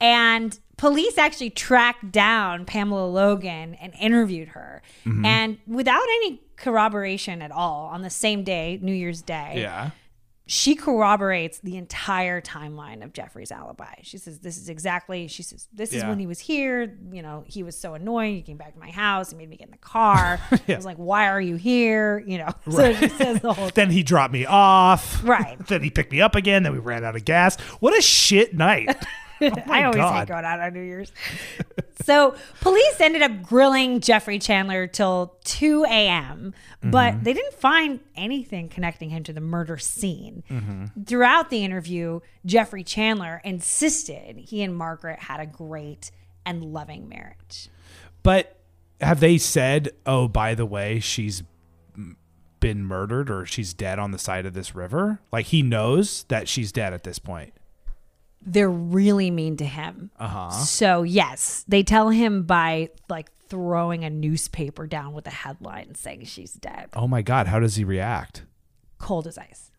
And police actually tracked down Pamela Logan and interviewed her. Mm-hmm. And without any corroboration at all, on the same day, New Year's Day, yeah. She corroborates the entire timeline of Jeffrey's alibi. She says, This is exactly, she says, This is Yeah. when he was here. You know, he was so annoying. He came back to my house. He made me get in the car. (laughs) I was like, Why are you here? You know, (laughs) so she says the whole (laughs) Then he dropped me off. Right. Then he picked me up again. Then we ran out of gas. What a shit night. (laughs) I always God. hate going out on New Year's. so police ended up grilling Jeffrey Chandler till 2 a.m., but Mm-hmm. they didn't find anything connecting him to the murder scene. Mm-hmm. Throughout the interview, Jeffrey Chandler insisted he and Margaret had a great and loving marriage. But have they said, "Oh, by the way, she's been murdered or she's dead on the side of this river"? Like he knows that she's dead at this point. They're really mean to him. Uh-huh. So, yes, they tell him by like throwing a newspaper down with a headline saying she's dead. Oh my god, how does he react? Cold as ice.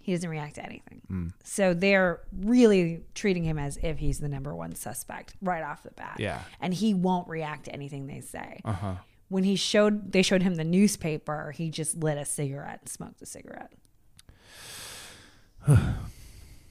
He doesn't react to anything. So they're really treating him as if he's the number one suspect right off the bat. Yeah. And he won't react to anything they say. Uh-huh. When he showed they showed him the newspaper, he just lit a cigarette and smoked a cigarette. (sighs) (sighs) (sighs)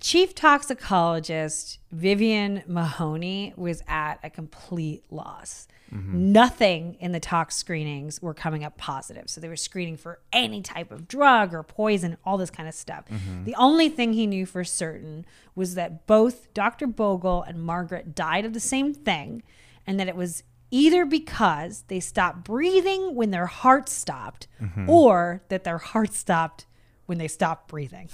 Chief toxicologist Vivian Mahoney was at a complete loss. Nothing in the tox screenings were coming up positive. So they were screening for any type of drug or poison, all this kind of stuff. Mm-hmm. The only thing he knew for certain was that both Dr. Bogle and Margaret died of the same thing, and that it was either because they stopped breathing when their heart stopped, mm-hmm. or that their heart stopped when they stopped breathing.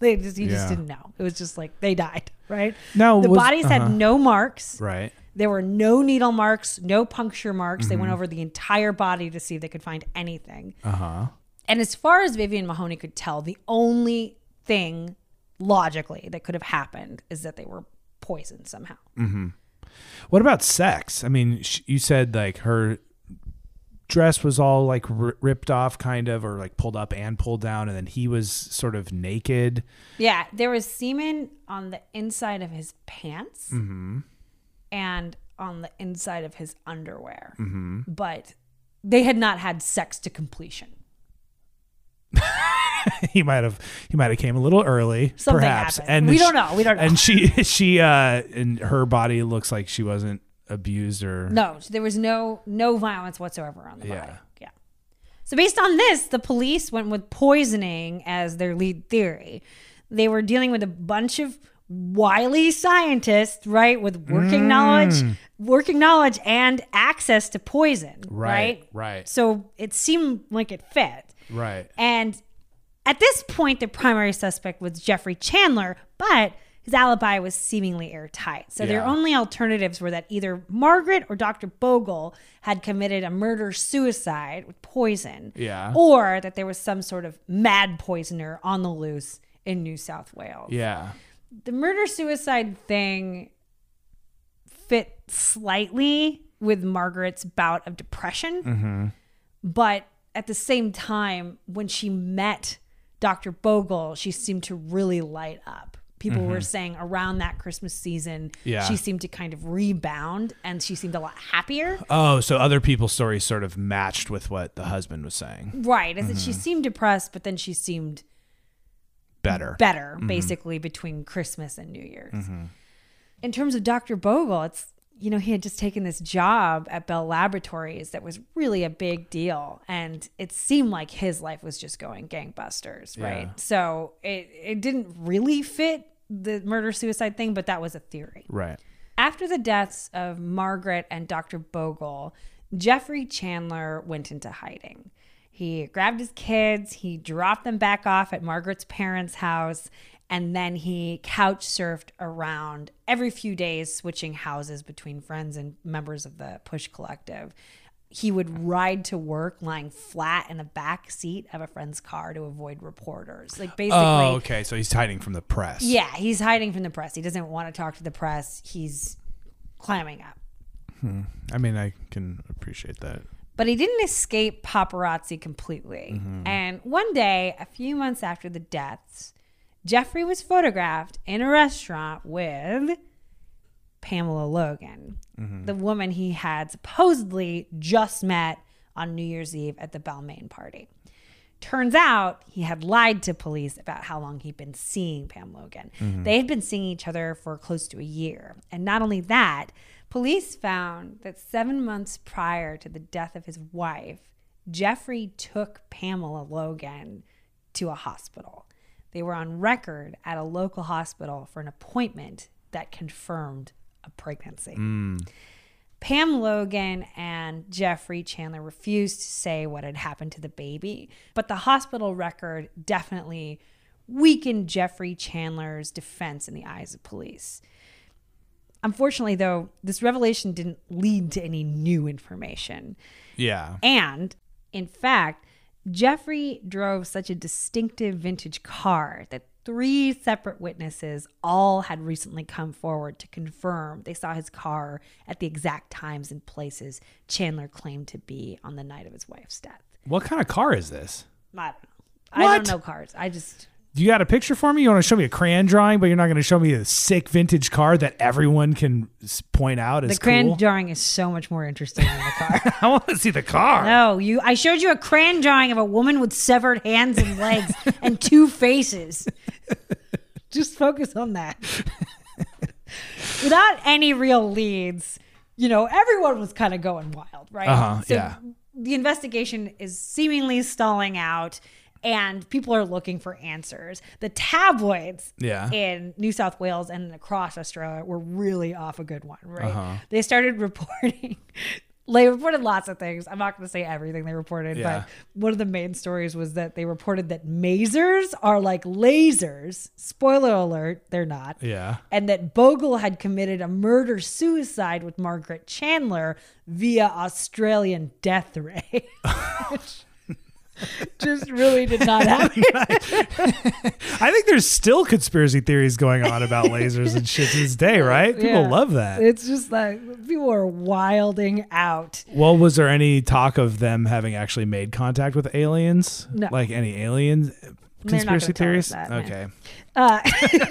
They just you just didn't know. It was just like they died, right? No, the was- bodies uh-huh. had no marks. Right. There were no needle marks, no puncture marks. They Mm-hmm. went over the entire body to see if they could find anything. Uh-huh. And as far as Vivian Mahoney could tell, the only thing logically that could have happened is that they were poisoned somehow. What about sex? I mean, sh- you said like her dress was all like r- ripped off kind of or like pulled up and pulled down and then he was sort of naked. Yeah, there was semen on the inside of his pants Mm-hmm. and on the inside of his underwear. Mm-hmm. But they had not had sex to completion. (laughs) he might have he might have came a little early Something perhaps happened. and We sh- don't know. We don't know. and she (laughs) she uh and her body looks like she wasn't abused or No, there was no no violence whatsoever on the Yeah. body. Yeah. So based on this, the police went with poisoning as their lead theory. They were dealing with a bunch of wily scientists, right, with working mm. knowledge, working knowledge and access to poison, Right, right? right. So it seemed like it fit. right And at this point, the primary suspect was Jeffrey Chandler, but his alibi was seemingly airtight. So their only alternatives were that either Margaret or Dr. Bogle had committed a murder suicide with poison, Yeah. or that there was some sort of mad poisoner on the loose in New South Wales. yeah The murder suicide thing fit slightly with Margaret's bout of depression. Mm-hmm. But at the same time, when she met Dr. Bogle, she seemed to really light up. People were saying around that Christmas season, Mm-hmm. Yeah. she seemed to kind of rebound and she seemed a lot happier. oh so other people's stories sort of matched with what the husband was saying Right. Is that she Mm-hmm. seemed depressed, but then she seemed better better Mm-hmm. basically between Christmas and New Year's. In terms of Dr. Bogle, it's you know, he had just taken this job at Bell Laboratories that was really a big deal and it seemed like his life was just going gangbusters, right? So it it didn't really fit the murder suicide thing, but that was a theory. right After the deaths of Margaret and Dr. Bogle, Jeffrey Chandler went into hiding. He grabbed his kids, he dropped them back off at Margaret's parents' house, and then he couch surfed around every few days, switching houses between friends and members of the Push Collective. He would ride to work lying flat in the back seat of a friend's car to avoid reporters. Like basically, oh okay so he's hiding from the press yeah, he's hiding from the press. He doesn't want to talk to the press. He's climbing up. Hmm. i mean i can appreciate that But he didn't escape paparazzi completely. Mm-hmm. And one day, a few months after the deaths, Jeffrey was photographed in a restaurant with Pamela Logan, mm-hmm. the woman he had supposedly just met on New Year's Eve at the Balmain party. Turns out he had lied to police about how long he'd been seeing Pam Logan. Mm-hmm. They had been seeing each other for close to a year. And not only that, police found that seven months prior to the death of his wife, Jeffrey took Pamela Logan to a hospital. They were on record at a local hospital for an appointment that confirmed a pregnancy. Mm. Pam Logan and Jeffrey Chandler refused to say what had happened to the baby, but the hospital record definitely weakened Jeffrey Chandler's defense in the eyes of police. Unfortunately, though, this revelation didn't lead to any new information. Yeah. And in fact, Jeffrey drove such a distinctive vintage car that three separate witnesses all had recently come forward to confirm they saw his car at the exact times and places Chandler claimed to be on the night of his wife's death. What kind of car is this? I don't know. I don't know cars. I just You got a picture for me? You want to show me a crayon drawing, but you're not going to show me a sick vintage car that everyone can point out the as crayon cool? drawing is so much more interesting than the car. (laughs) I want to see the car. No, you. I showed you a crayon drawing of a woman with severed hands and legs and two faces. (laughs) Just focus on that. (laughs) Without any real leads, you know, everyone was kind of going wild, right? Uh-huh, yeah. The investigation is seemingly stalling out. And people are looking for answers. The tabloids Yeah. in New South Wales and across Australia were really off a good one, right? Uh-huh. They started (laughs) reporting. They reported lots of things. I'm not going to say everything they reported, Yeah. but one of the main stories was that they reported that masers are like lasers. Spoiler alert, they're not. Yeah. And that Bogle had committed a murder suicide with Margaret Chandler via Australian death (laughs) ray. (laughs) (laughs) Just really did not (laughs) happen. I think there's still conspiracy theories going on about (laughs) lasers and shit to this day, right? People Yeah. love that. It's just like people are wilding out. well, was there any talk of them having actually made contact with aliens? No. Like any aliens? Conspiracy gonna tell us theories? that, okay. Uh,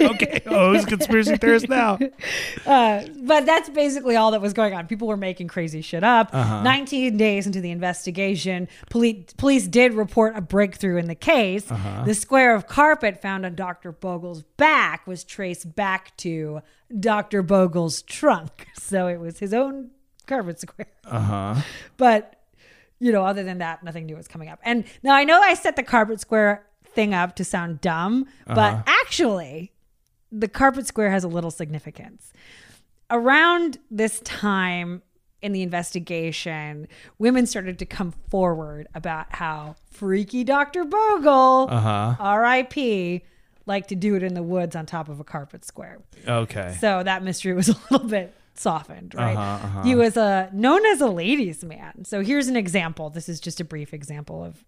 (laughs) okay. Oh, who's a conspiracy theorist now? (laughs) uh, but that's basically all that was going on. People were making crazy shit up. Uh-huh. 19 days into the investigation, police, police did report a breakthrough in the case. Uh-huh. The square of carpet found on Dr. Bogle's back was traced back to Dr. Bogle's trunk. (laughs) So it was his own carpet square. Uh huh. But, you know, other than that, nothing new was coming up. And now I know I set the carpet square thing up to sound dumb, Uh-huh. but actually, the carpet square has a little significance. Around this time in the investigation, women started to come forward about how freaky Dr. Bogle, Uh huh. RIP, liked to do it in the woods on top of a carpet square. Okay. So that mystery (laughs) was a little bit softened, right? Uh-huh, uh-huh. He was a known as a ladies' man. So here's an example. This is just a brief example of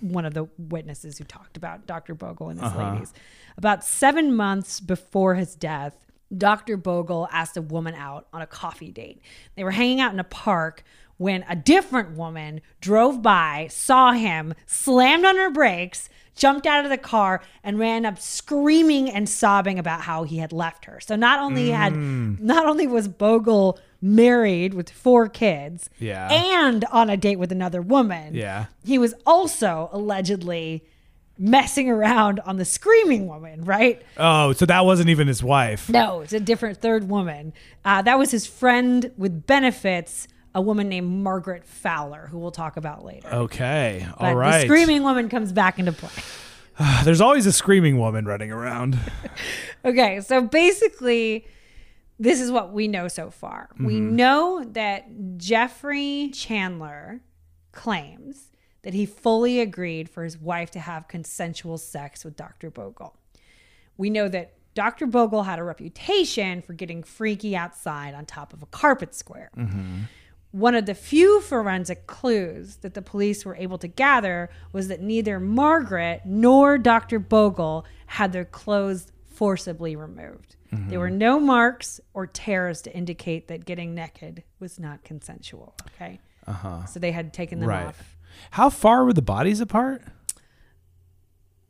one of the witnesses who talked about Dr. Bogle and his Uh-huh. ladies. About seven months before his death, Dr. Bogle asked a woman out on a coffee date. They were hanging out in a park when a different woman drove by, saw him, slammed on her brakes, jumped out of the car, and ran up screaming and sobbing about how he had left her. So not only had Mm. not only was Bogle married with four kids, Yeah. and on a date with another woman, Yeah. he was also allegedly messing around on the screaming woman, right? Oh, so that wasn't even his wife. No, it's a different third woman. Uh, that was his friend with benefits, a woman named Margaret Fowler, who we'll talk about later. Okay. but All right. the screaming woman comes back into play. (sighs) There's always a screaming woman running around. (laughs) Okay, so basically, this is what we know so far. We mm-hmm. know that Jeffrey Chandler claims that he fully agreed for his wife to have consensual sex with Dr. Bogle. We know that Dr. Bogle had a reputation for getting freaky outside on top of a carpet square. Mm-hmm. One of the few forensic clues that the police were able to gather was that neither Margaret nor Dr. Bogle had their clothes forcibly removed. There were mm-hmm. no marks or tears to indicate that getting naked was not consensual. Okay. Uh-huh. So they had taken them Right. off. How far were the bodies apart?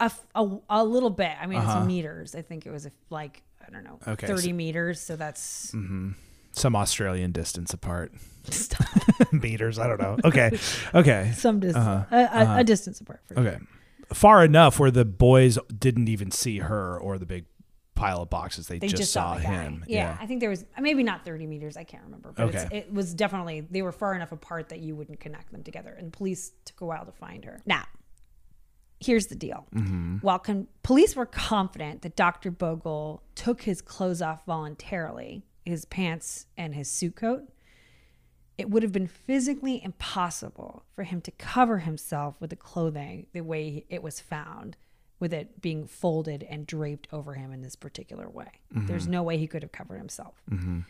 A, f- a, a little bit. I mean, it's uh-huh. meters. I think it was a, like, I don't know, Okay, 30 so- meters. So that's mm-hmm. Some Australian distance apart. (laughs) (laughs) Meters. I don't know. Okay. Okay. (laughs) some distance, uh-huh. a, a, uh-huh. a distance apart. For sure. Okay. Far enough where the boys didn't even see her or the big pile of boxes. They, They just, just, saw, the him. Yeah, I think there was maybe not 30 meters. I can't remember, but it's, Okay. it was definitely they were far enough apart that you wouldn't connect them together. And police took a while to find her. Now, here's the deal: Mm-hmm. while con- police were confident that Dr. Bogle took his clothes off voluntarily, his pants and his suit coat, it would have been physically impossible for him to cover himself with the clothing the way it was found with it being folded and draped over him in this particular way. Mm-hmm. There's no way he could have covered himself. Mm-hmm.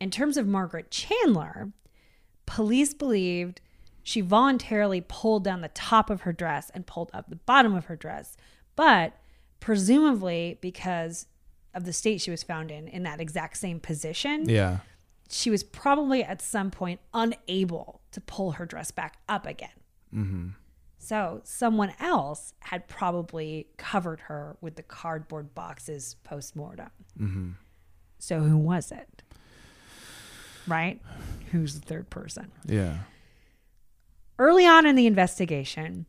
In terms of Margaret Chandler, police believed she voluntarily pulled down the top of her dress and pulled up the bottom of her dress, but presumably because of the state she was found in, in that exact same position, Yeah. she was probably at some point unable to pull her dress back up again. Mm-hmm. So someone else had probably covered her with the cardboard boxes post mortem. Mm-hmm. So who was it? Right? Who's the third person? Yeah. Early on in the investigation,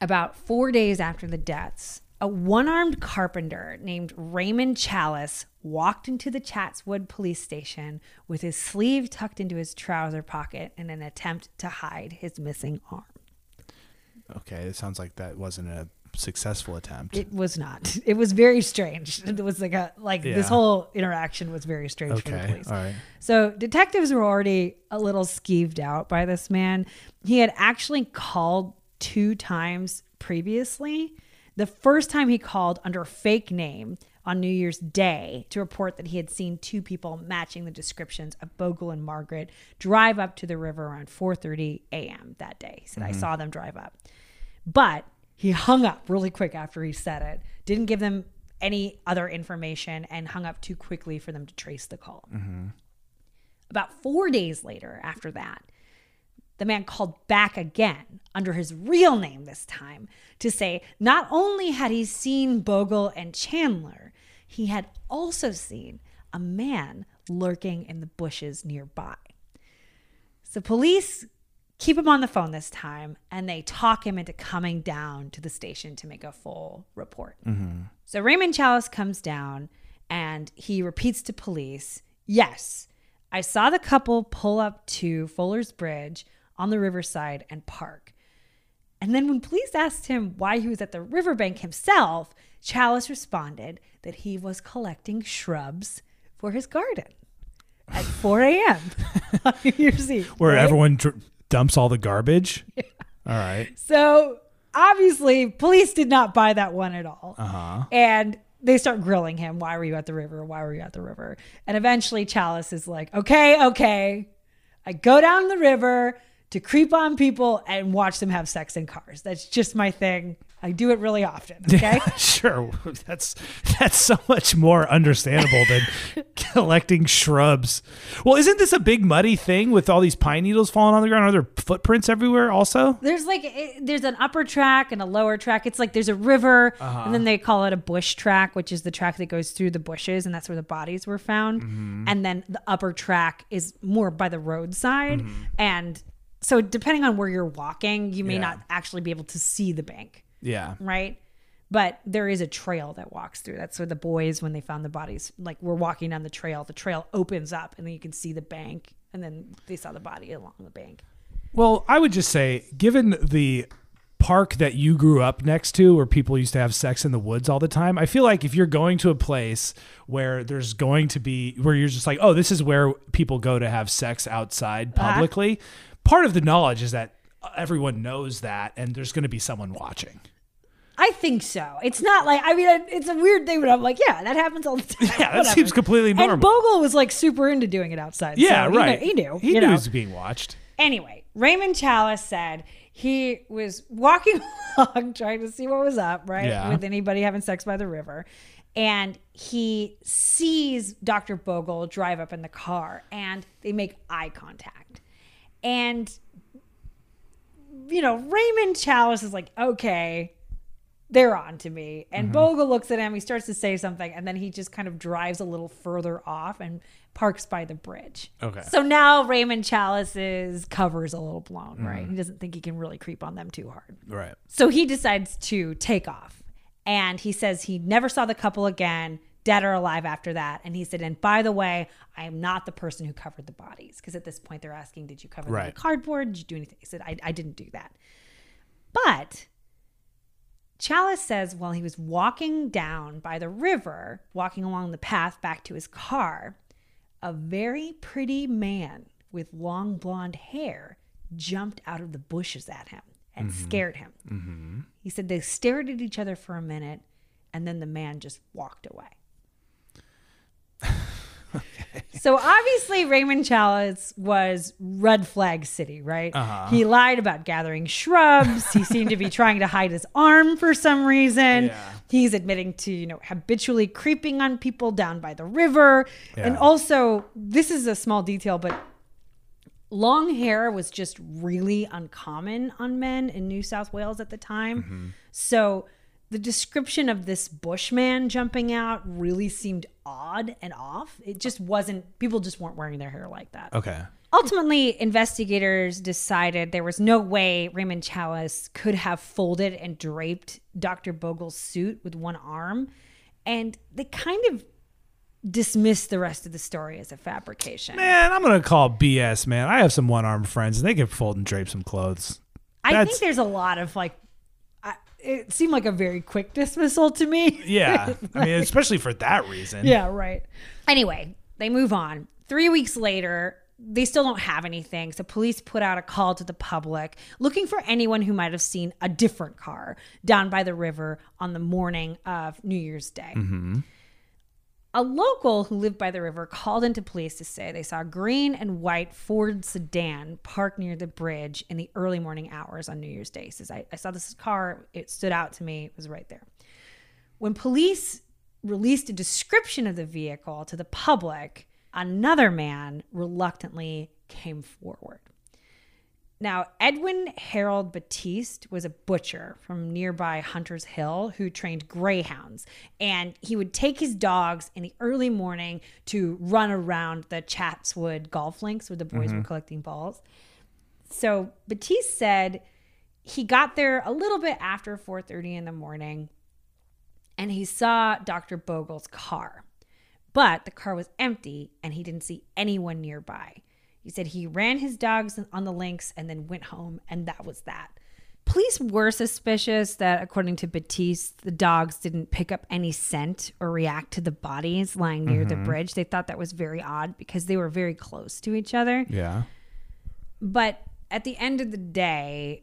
about four days after the deaths, a one armed carpenter named Raymond Chalice walked into the Chatswood police station with his sleeve tucked into his trouser pocket in an attempt to hide his missing arm. Okay. It sounds like that wasn't a successful attempt. It was not. (laughs) It was very strange. (laughs) It was like a like this whole interaction was very strange for the okay. police. All right. So detectives were already a little skeeved out by this man. He had actually called two times previously. The first time he called under a fake name on New Year's Day to report that he had seen two people matching the descriptions of Bogle and Margaret drive up to the river around 4:30 a.m. that day. He said I mm-hmm. saw them drive up. But he hung up really quick after he said it. Didn't give them any other information and hung up too quickly for them to trace the call. Mm-hmm. About four days later, after that, the man called back again under his real name this time to say not only had he seen Bogle and Chandler, he had also seen a man lurking in the bushes nearby. So police keep him on the phone this time and they talk him into coming down to the station to make a full report. Mm-hmm. So Raymond Chalice comes down and he repeats to police, Yes, I saw the couple pull up to Fuller's Bridge on the riverside and park. And then when police asked him why he was at the riverbank himself, Chalice responded that he was collecting shrubs for his garden at 4 a.m. on New Year's Eve. Where right? everyone dr- dumps all the garbage. All right. So obviously, police did not buy that one at all. Uh-huh. And they start grilling him. Why were you at the river? Why were you at the river? And eventually, Chalice is like, okay, okay. I go down the river to creep on people and watch them have sex in cars. That's just my thing. I do it really often. (laughs) Okay. sure. That's that's so much more understandable than (laughs) collecting shrubs. Well, isn't this a big muddy thing with all these pine needles falling on the ground? Are there footprints everywhere also? there's like it, there's an upper track and a lower track. It's like there's a river, uh-huh. and then they call it a bush track, which is the track that goes through the bushes, and that's where the bodies were found. Mm-hmm. And then the upper track is more by the roadside, mm-hmm. and so depending on where you're walking, you may Yeah. not actually be able to see the bank, Yeah. right? But there is a trail that walks through. That's where the boys, when they found the bodies, like we're walking down the trail. The trail opens up, and then you can see the bank, and then they saw the body along the bank. Well, I would just say, given the park that you grew up next to where people used to have sex in the woods all the time, I feel like if you're going to a place where there's going to be, where you're just like, oh, this is where people go to have sex outside uh-huh. publicly, part of the knowledge is that everyone knows that and there's going to be someone watching. I think so. It's not like I mean, it's a weird thing, but I'm like, yeah, that happens all the (laughs) time. Yeah, that Whatever. seems completely normal. And Bogle was like super into doing it outside. yeah, so he right. knew- He knew. He knew he was being watched. Anyway, Raymond Chalice said he was walking (laughs) along trying to see what was up, right? Yeah. With anybody having sex by the river. And he sees Dr. Bogle drive up in the car and they make eye contact. And, you know, Raymond Chalice is like, okay, they're on to me. And mm-hmm. Bogle looks at him, he starts to say something, and then he just kind of drives a little further off and parks by the bridge. Okay. So now Raymond Chalice's cover is a little blown, right? Mm-hmm. He doesn't think he can really creep on them too hard. Right. So he decides to take off. And he says he never saw the couple again, dead or alive after that. And he said, and by the way, I am not the person who covered the bodies. Because at this point, they're asking, did you cover Right. with cardboard? Did you do anything? He said, I, I didn't do that. But Chalice says while he was walking down by the river, walking along the path back to his car, a very pretty man with long blonde hair jumped out of the bushes at him and mm-hmm. scared him. Mm-hmm. He said they stared at each other for a minute and then the man just walked away. (laughs) So obviously Raymond Chalice was red flag city, right? Uh-huh. He lied about gathering shrubs. he seemed to be trying to hide his arm for some reason. Yeah. He's admitting to, you know, habitually creeping on people down by the river. And also, this is a small detail, but long hair was just really uncommon on men in New South Wales at the time. Mm-hmm. So the description of this bushman jumping out really seemed odd and off. It just wasn't, people just weren't wearing their hair like that. Okay. Ultimately, investigators decided there was no way Raymond Chalice could have folded and draped Dr. Bogle's suit with one arm. And they kind of dismissed the rest of the story as a fabrication. Man, I'm gonna call BS, man. I have some one armed friends and they can fold and drape some clothes. I That's- think there's a lot of like, it seemed like a very quick dismissal to me. (laughs) Yeah. I mean, especially for that reason. yeah, right. Anyway, they move on. Three weeks later, they still don't have anything. So police put out a call to the public looking for anyone who might have seen a different car down by the river on the morning of New Year's Day. Mm-hmm. A local who lived by the river called into police to say they saw a green and white Ford sedan parked near the bridge in the early morning hours on New Year's Day. He Says I, I saw this car, it stood out to me, it was right there. When police released a description of the vehicle to the public, another man reluctantly came forward. Now, Edwin Harold Batiste was a butcher from nearby Hunter's Hill who trained greyhounds. And he would take his dogs in the early morning to run around the Chatswood golf links where the boys were mm-hmm. collecting balls. So Batiste said he got there a little bit after 4:30 in the morning and he saw Dr. Bogle's car. But the car was empty and he didn't see anyone nearby. He said he ran his dogs on the links and then went home, and that was that. Police were suspicious that, according to Batiste, the dogs didn't pick up any scent or react to the bodies lying near the mm-hmm. bridge. They thought that was very odd because they were very close to each other. Yeah. But at the end of the day,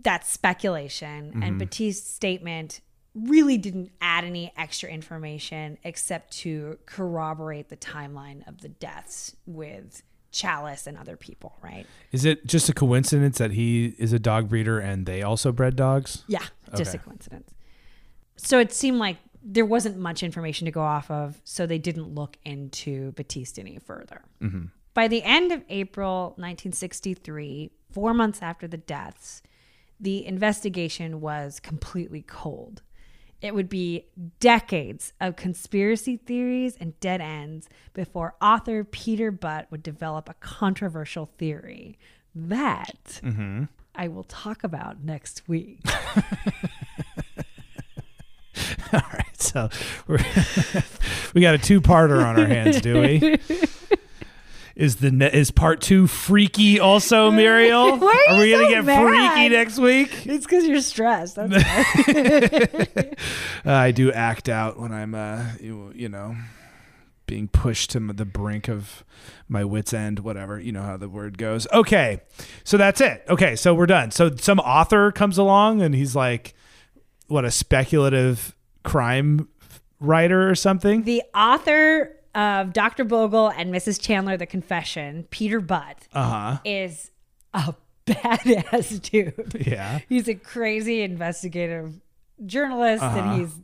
that's speculation. And mm-hmm. Batiste's statement really didn't add any extra information except to corroborate the timeline of the deaths with Chalice and other people, right? Is it just a coincidence that he is a dog breeder and they also bred dogs? Yeah, just a coincidence. So it seemed like there wasn't much information to go off of, so they didn't look into Batiste any further. Mm-hmm. By the end of April 1963, four months after the deaths, the investigation was completely cold. It would be decades of conspiracy theories and dead ends before author Peter Butt would develop a controversial theory that mm-hmm. I will talk about next week. (laughs) All right. So we're (laughs) we got a two-parter on our hands, do we? (laughs) Is the ne- is part two freaky also, Muriel? (laughs) Why are you we gonna get mad? freaky next week? It's because you're stressed. (laughs) I do act out when I'm, uh, you, you know, being pushed to the brink of my wits end. Whatever, you know how the word goes. Okay, so that's it. Okay, so we're done. So some author comes along and he's like, what a speculative crime writer or something. the author of Dr. Bogle and Mrs. Chandler, The Confession, Peter Butt, Uh huh. is a (laughs) badass dude. Yeah. He's a crazy investigative journalist Uh-huh. and he's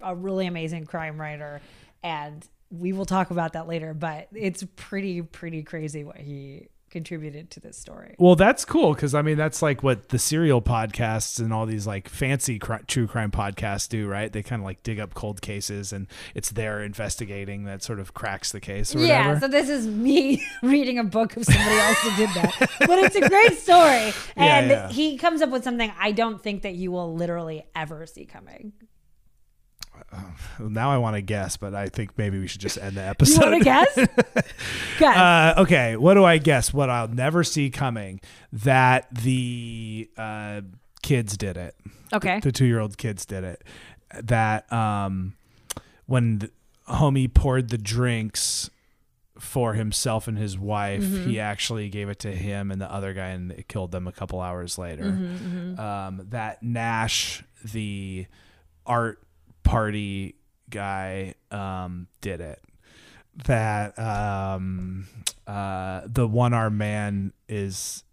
a really amazing crime writer. And we will talk about that later, but it's pretty, pretty crazy what he contributed to this story. Well, that's cool because I mean that's like what the serial podcasts and all these like fancy cri- true crime podcasts do, right? They kind of like dig up cold cases and it's their investigating that sort of cracks the case or Yeah, whatever. so this is me (laughs) reading a book of somebody else who did that. But it's a great story. (laughs) Yeah, And yeah. he comes up with something I don't think that you will literally ever see coming. (laughs) now I want to guess, but I think maybe we should just end the (laughs) episode. You want to guess? (laughs) guess. Uh, okay, what do I guess? What I'll never see coming that the uh, kids did it. okay. The two year old kids did it. That um, when the homie poured the drinks for himself and his wife. He actually gave it to him and the other guy, and it killed them a couple hours later. Um, that Nash, the art party guy, um, did it. That um, uh, the one armed man is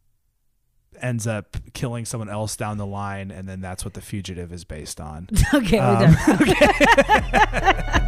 ends up killing someone else down the line, and then that's what the fugitive is based on. (laughs) Okay, we're Um, done. (laughs) Big (laughs)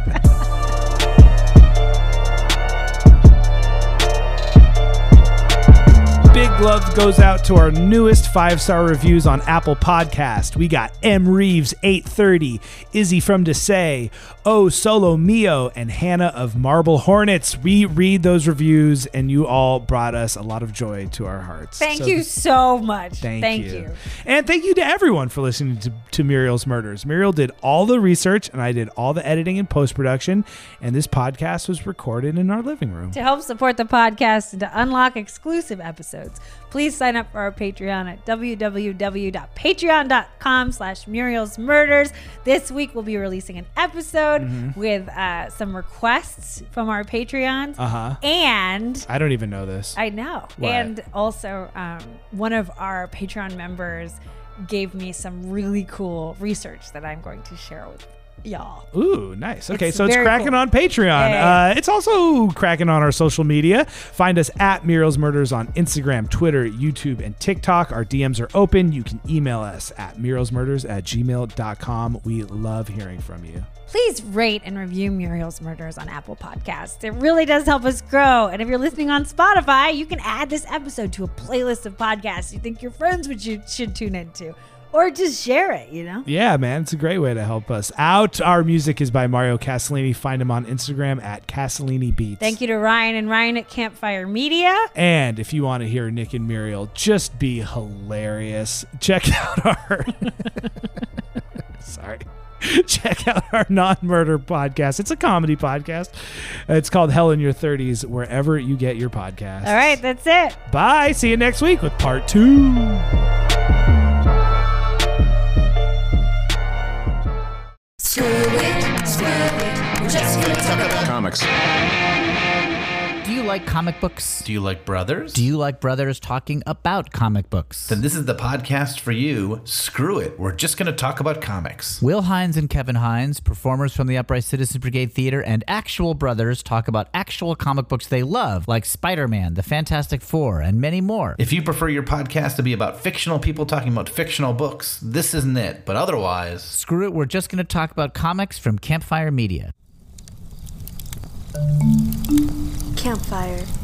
love goes out to our newest five star reviews on Apple Podcast. We got M Reeves 830, Izzy from Desay, Oh Solo Mio, and Hannah of Marble Hornets. We read those reviews, and you all brought us a lot of joy to our hearts. Thank So you so much. Thank, you. And thank you to everyone for listening to, to Muriel's Murders. Muriel did all the research, and I did all the editing and post production. And this podcast was recorded in our living room. To help support the podcast and to unlock exclusive episodes, please sign up for our Patreon at www.patreon.com slash Muriel's Murders. This week we'll be releasing an episode Mm-hmm. with uh, some requests from our Patreons. Uh huh. And I don't even know this. I know. What? And also, um, one of our Patreon members gave me some really cool research that I'm going to share with y'all. Ooh, nice. Okay, It's so it's cracking cool. on Patreon. Yeah, Uh, it's also cracking on our social media. Find us at Muriel's Murders on Instagram, Twitter, YouTube, and TikTok. Our DMs are open. You can email us at murielsmurders at gmail.com. We love hearing from you. Please rate and review Muriel's Murders on Apple Podcasts. It really does help us grow. And if you're listening on Spotify, you can add this episode to a playlist of podcasts you think your friends would you should tune into. Or just share it, you know? Yeah, man, it's a great way to help us out. Our music is by Mario Castellini. Find him on Instagram at Castellini Beats. Thank you to Ryan and Ryan at Campfire Media. And if you want to hear Nick and Muriel just be hilarious, check (laughs) out our. (laughs) Sorry. Check out our non murder podcast. It's a comedy podcast. It's called Hell in Your 30s, wherever you get your podcast. All right, that's it. Bye. See you next week with part two. Screw it, screw it. We're just gonna talk about Comics. Do you like comic books? Do you like brothers? Do you like brothers talking about comic books? then this is the podcast for you. Screw it. We're just going to talk about comics. Will Hines and Kevin Hines, performers from the Upright Citizens Brigade Theater, and actual brothers talk about actual comic books they love, like Spider Man, The Fantastic Four, and many more. If you prefer your podcast to be about fictional people talking about fictional books, this isn't it. But otherwise, Screw it, we're just going to talk about comics from Campfire Media. Campfire.